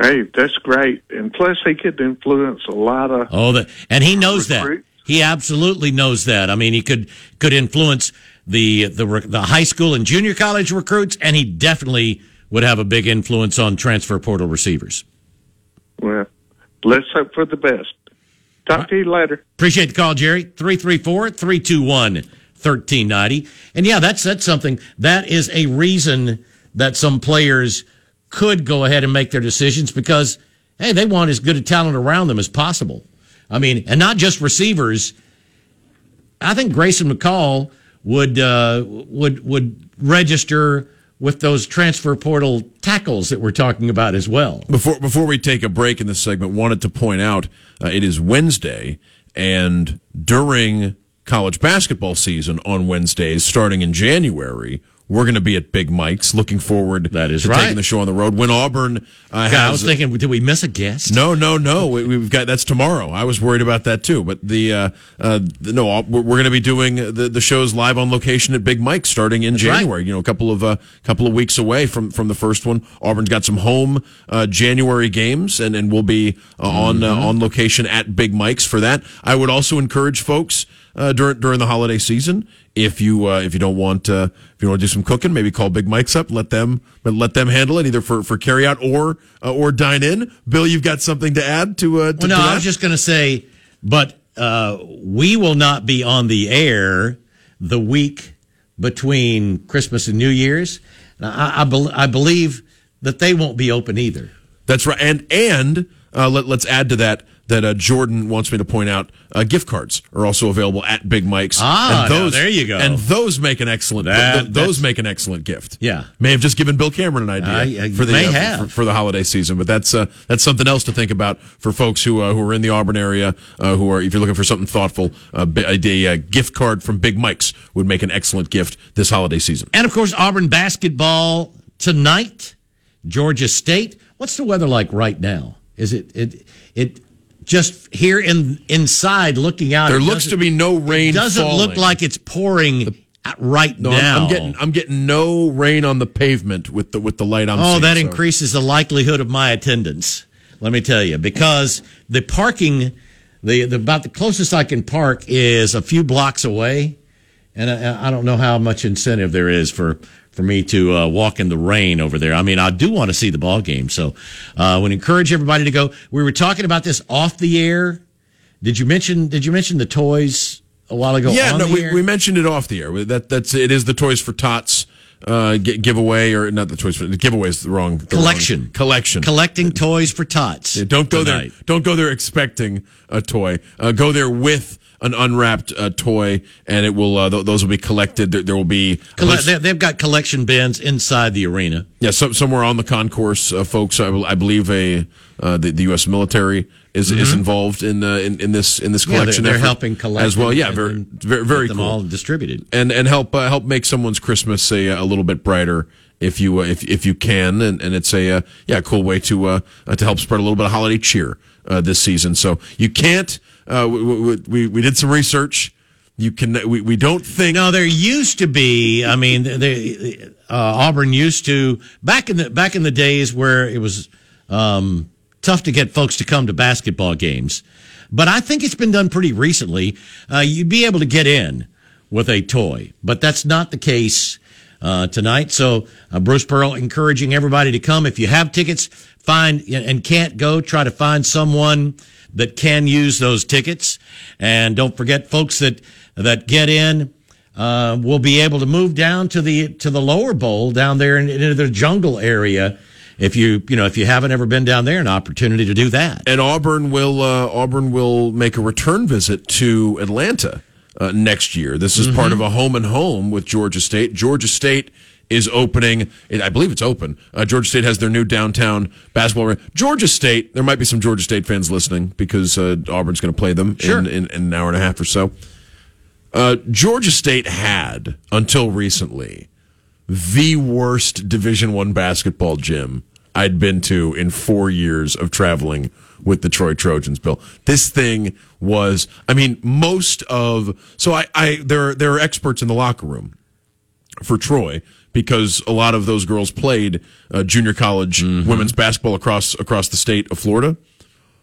Hey, that's great, and plus he could influence a lot of. Oh, that and he knows that. He absolutely knows that. I mean, he could could influence the the the high school and junior college recruits, and he definitely would have a big influence on transfer portal receivers. Well, let's hope for the best. Talk to you later. Appreciate the call, Jerry. 334 321 1390. And yeah, that's that's something that is a reason that some players could go ahead and make their decisions because hey, they want as good a talent around them as possible. I mean, and not just receivers. I think Grayson McCall would uh, would would register with those transfer portal tackles that we're talking about as well. Before before we take a break in this segment, wanted to point out uh, it is Wednesday, and during college basketball season on Wednesdays, starting in January, we're going to be at Big Mike's. Looking forward That is to right. taking the show on the road. When Auburn uh, God, I was thinking, did we miss a guest? no, no, no. We, we've got that's tomorrow. I was worried about that too. But the uh, uh, the- no, we're, going to be doing the, the shows live on location at Big Mike's starting in right. January. You know, a couple of uh, couple of weeks away from from the first one. Auburn's got some home uh, January games, and and we'll be uh, on uh, on location at Big Mike's for that. I would also encourage folks uh, during during the holiday season. If you uh, if you don't want uh, if you want to do some cooking, maybe call Big Mike's up. Let them let them handle it either for for carry out or uh, or dine in. Bill, you've got something to add to uh, to, Well, no, to I was just going to say, but uh, we will not be on the air the week between Christmas and New Year's. I, I, bel I believe that they won't be open either. That's right. And and uh, let, let's add to that that uh, Jordan wants me to point out uh, gift cards are also available at Big Mike's. Ah, and now there you go. And those make an excellent. That- th- those make an excellent gift. Yeah. may have just given Bill Cameron an idea I- I for the may uh, have. For, for the holiday season. But that's uh, that's something else to think about for folks who uh, who are in the Auburn area. Uh, who are if you're looking for something thoughtful, uh, a, a gift card from Big Mike's would make an excellent gift this holiday season. And of course, Auburn basketball tonight, Georgia State. What's the weather like right now? Is it it it just here in inside looking out? There looks to be no rain. It doesn't look like it's pouring right No, I'm- now. I'm getting I'm getting no rain on the pavement with the with the light I'm Oh, seeing. that so- increases the likelihood of my attendance. Let me tell you, because the parking, the, the about the closest I can park is a few blocks away, and I, I don't know how much incentive there is for for me to uh, walk in the rain over there. I mean, I do want to see the ball game, so uh, I would encourage everybody to go. We were talking about this off the air. Did you mention? Did you mention the toys a while ago? Yeah, on no, we, we mentioned it off the air. That that's it is the Toys for Tots uh, gi- giveaway or not the Toys for the giveaway is the wrong the Collection. wrong- collection. collecting toys for tots. Yeah, don't go tonight. there. Don't go there expecting a toy. Uh, go there with an unwrapped uh, toy, and it will. Uh, th- those will be collected. There, there will be Colle- least- they've got collection bins inside the arena. Yeah, some, somewhere on the concourse, uh, folks. I, I believe a uh, the, the U.S. military is is involved in, uh, in in this in this Mm-hmm. Yeah, they're, collection. they're helping collect as well. Yeah, very very get very them cool. all distributed. and and help uh, help make someone's Christmas a, a little bit brighter if you uh, if if you can, and, and it's a uh, yeah cool way to uh, uh, to help spread a little bit of holiday cheer uh, this season. So you can't. Uh, we, we, we did some research. You can we, we don't think No, there used to be. I mean, they, uh, Auburn used to back in the back in the days where it was um, tough to get folks to come to basketball games. But I think it's been done pretty recently. Uh, you'd be able to get in with a toy, but that's not the case uh, tonight. So uh, Bruce Pearl encouraging everybody to come. If you have tickets, find and can't go, try to find someone that can use those tickets. And don't forget, folks that that get in uh, will be able to move down to the to the lower bowl down there in, into the jungle area. If you you know if you haven't ever been down there, an opportunity to do that. and Auburn will uh, Auburn will make a return visit to Atlanta uh, next year. This is part of a home and home with Georgia State. Georgia State is opening. It, I believe it's open. Uh, Georgia State has their new downtown basketball. arena. Georgia State. There might be some Georgia State fans listening because uh, Auburn's going to play them Sure. in, in, in an hour and a half or so. Uh, Georgia State had until recently the worst Division One basketball gym I'd been to in four years of traveling with the Troy Trojans. Bill, this thing was. I mean, most of so I, I there there are experts in the locker room for Troy because a lot of those girls played uh, junior college women's basketball across across the state of Florida.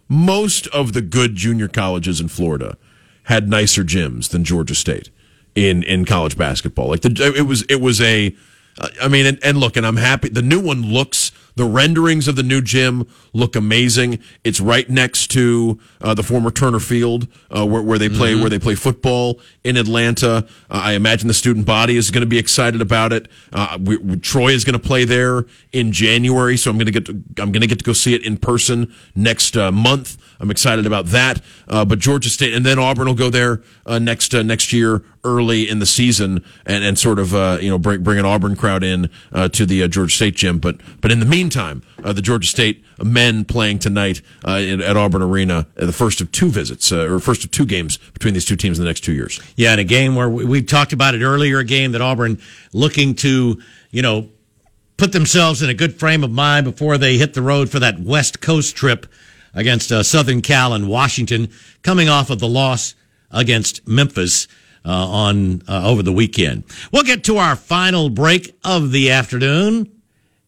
Most of the good junior colleges in Florida had nicer gyms than Georgia State in in college basketball. Like the, it was it was a uh, mean, and, and look, and I'm happy. The new one looks, the renderings of the new gym look amazing. It's right next to uh, the former Turner Field, uh, where, where they play, where they play football in Atlanta. Uh, I imagine the student body is going to be excited about it. Uh, we, we- Troy is going to play there in January, so I'm going to get, to, I'm going to get to go see it in person next uh, month. I'm excited about that. Uh, but Georgia State, and then Auburn will go there uh, next uh, next year early in the season and, and sort of uh, you know bring bring an Auburn crowd in uh, to the uh, Georgia State gym. But but in the meantime, the Georgia State men playing tonight in, at Auburn Arena, the first of two visits or first of two games between these two teams in the next two years. Yeah, in a game where we, we talked about it earlier, a game that Auburn looking to, you know, put themselves in a good frame of mind before they hit the road for that West Coast trip against uh, Southern Cal and Washington, coming off of the loss against Memphis. Uh, on uh, over the weekend, we'll get to our final break of the afternoon.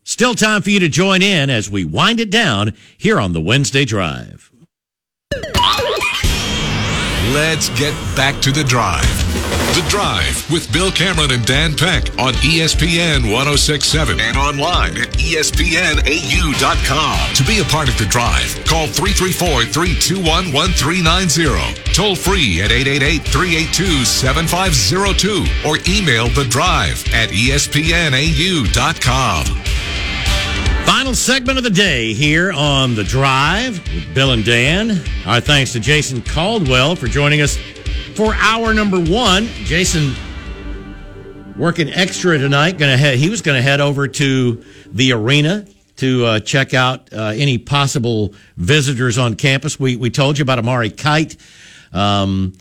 Still time for you to join in as we wind it down here on the Wednesday Drive. Let's get back to the drive. The Drive with Bill Cameron and Dan Peck on ESPN 1067 and online at ESPNAU.com. To be a part of the drive, call 334 321 1390. Toll free at 888 382 7502 or email the drive at ESPNAU.com. Final segment of the day here on The Drive with Bill and Dan. Our thanks to Jason Caldwell for joining us for hour number one. Jason working extra tonight. To head. He was going to head over to the arena to uh, check out uh, any possible visitors on campus. We we told you about Amari Kight. Um,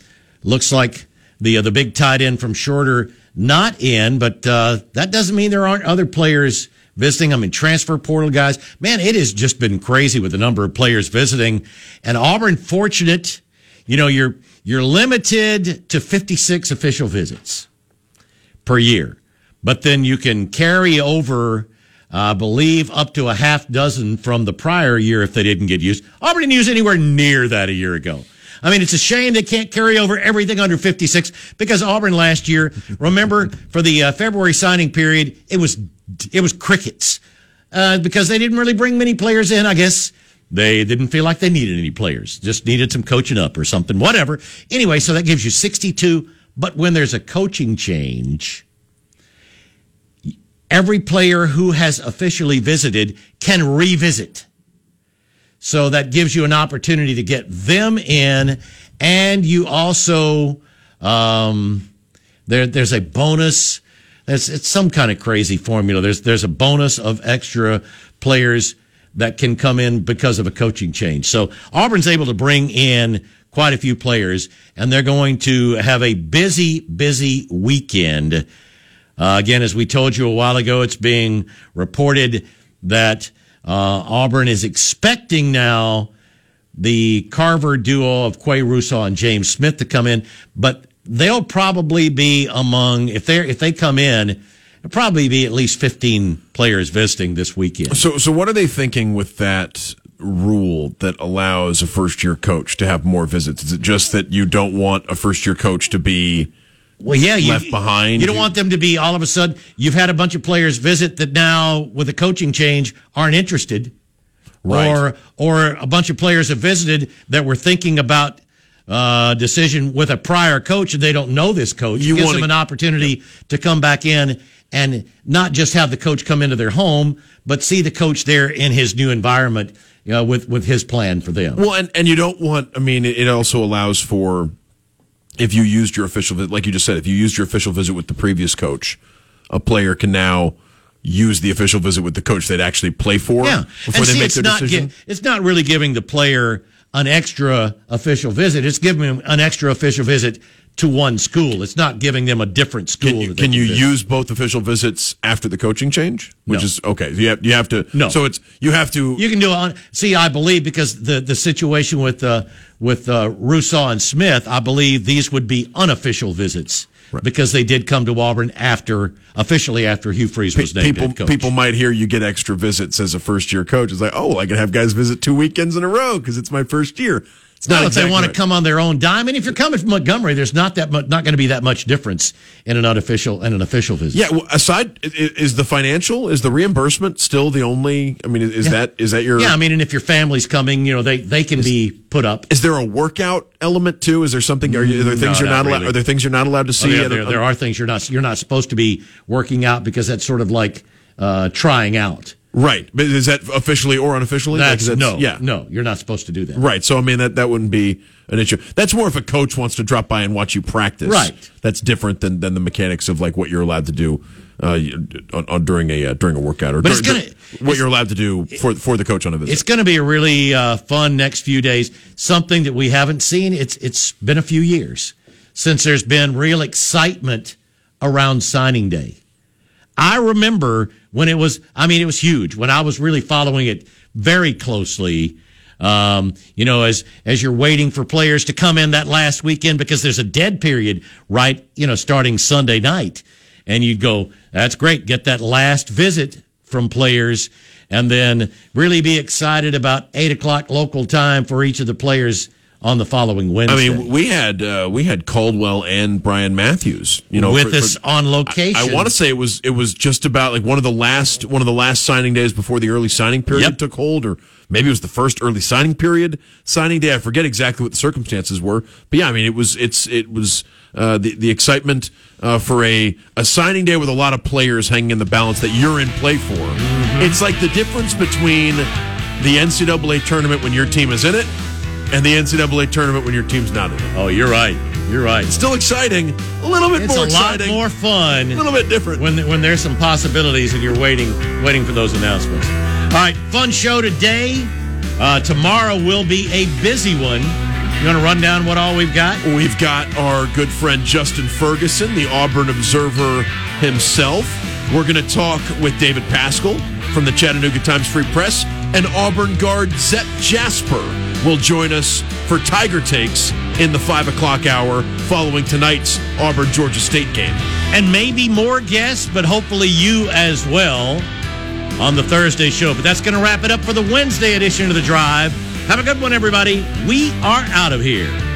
looks like the uh, the big tight end from Shorter not in, but uh, that doesn't mean there aren't other players visiting. I mean, transfer portal guys. Man, it has just been crazy with the number of players visiting. And Auburn, fortunate, you know, you're you're limited to 56 official visits per year, but then you can carry over. Uh, I believe up to a half dozen from the prior year if they didn't get used. Auburn didn't use anywhere near that a year ago. I mean, it's a shame they can't carry over everything under 56 because Auburn last year, remember, for the uh, February signing period, it was it was crickets uh, because they didn't really bring many players in. I guess they didn't feel like they needed any players, just needed some coaching up or something, whatever. Anyway, so that gives you 62. But when there's a coaching change, every player who has officially visited can revisit. So that gives you an opportunity to get them in, and you also um, there there's a bonus. It's, it's some kind of crazy formula. There's there's a bonus of extra players that can come in because of a coaching change. So Auburn's able to bring in quite a few players, and they're going to have a busy, busy weekend. Uh, again, as we told you a while ago, it's being reported that Uh, Auburn is expecting now the Carver duo of Qua Russaw and James Smith to come in, but they'll probably be among if they if they come in, probably be at least fifteen players visiting this weekend. So, so what are they thinking with that rule that allows a first year coach to have more visits? Is it just that you don't want a first year coach to be well, yeah, you, left behind? You don't want them to be all of a sudden. You've had a bunch of players visit that now, with a coaching change, aren't interested, Right. or or a bunch of players have visited that were thinking about uh, decision with a prior coach and they don't know this coach. You gives wanna- them an opportunity to come back in and not just have the coach come into their home, but see the coach there in his new environment you know, with with his plan for them. Well, and, and you don't want, I mean, it also allows for, if you used your official like you just said, if you used your official visit with the previous coach, a player can now use the official visit with the coach they'd actually play for Yeah, before and they see, make their decision. gi- it's not really giving the player an extra official visit. It's giving them an extra official visit to one school. It's not giving them a different school. Can you, can you visit. use both official visits after the coaching change? Which No. is okay. You have you have to. No. So it's you have to. You can do it on. See, I believe because the the situation with uh, with uh, Russaw and Smith, I believe these would be unofficial visits because they did come to Auburn after officially after Hugh Freeze was named people coach. people might hear you get extra visits as a first year coach. It's like, oh, I can have guys visit two weekends in a row because it's my first year. It's not if exactly they want right. to come on their own dime, and if you're coming from Montgomery, there's not that much, not going to be that much difference in an unofficial and an official visit. Yeah. Well, aside, is the financial is the reimbursement still the only? I mean, is Yeah. that is that your? Yeah, I mean, and if your family's coming, you know, they they can be put up. Is there a workout element too? Is there something? Are, you, are there things No, you're not not allowed? really. Are there things you're not allowed to Oh, see? yeah, at a- there, there are things you're not you're not supposed to be working out because that's sort of like uh, trying out. Right, but is that officially or unofficially? Like, That's, no, yeah, no. You're not supposed to do that. Right. So I mean that that wouldn't be an issue. That's more if a coach wants to drop by and watch you practice. Right. That's different than, than the mechanics of like what you're allowed to do uh, on, on during a uh, during a workout or But it's dur- gonna- dur- what you're allowed to do for for the coach on a visit. It's going to be a really uh, fun next few days. Something that we haven't seen. It's it's been a few years since there's been real excitement around signing day. I remember when it was. I mean, it was huge when I was really following it very closely. Um, you know, as as you're waiting for players to come in that last weekend because there's a dead period, right? You know, starting Sunday night, and you'd go, "That's great, get that last visit from players." And then really be excited about eight o'clock local time for each of the players on the following Wednesday. I mean, we had uh, we had Caldwell and Brian Matthews, you know, with us on location. I, want to say it was it was just about like one of the last one of the last signing days before the early signing period Yep. took hold, or maybe it was the first early signing period signing day. I forget exactly what the circumstances were, but yeah, I mean it was it's it was uh, the the excitement uh, for a a signing day with a lot of players hanging in the balance that you're in play for. Mm-hmm. It's like the difference between the NCAA tournament when your team is in it. And the NCAA tournament when your team's not in it. Oh, you're right. You're right. Still exciting. A little bit It's more a lot exciting. more fun. A little bit different. when when there's some possibilities and you're waiting waiting for those announcements. All right, fun show today. Uh, tomorrow will be a busy one. You want to run down what all we've got? We've got our good friend Justin Ferguson, the Auburn Observer himself. We're going to talk with David Paschall from the Chattanooga Times Free Press, and Auburn guard Zep Jasper will join us for Tiger Takes in the 5 o'clock hour following tonight's Auburn Georgia State game. And maybe more guests, but hopefully you as well on the Thursday show. But that's going to wrap it up for the Wednesday edition of The Drive. Have a good one, everybody. We are out of here.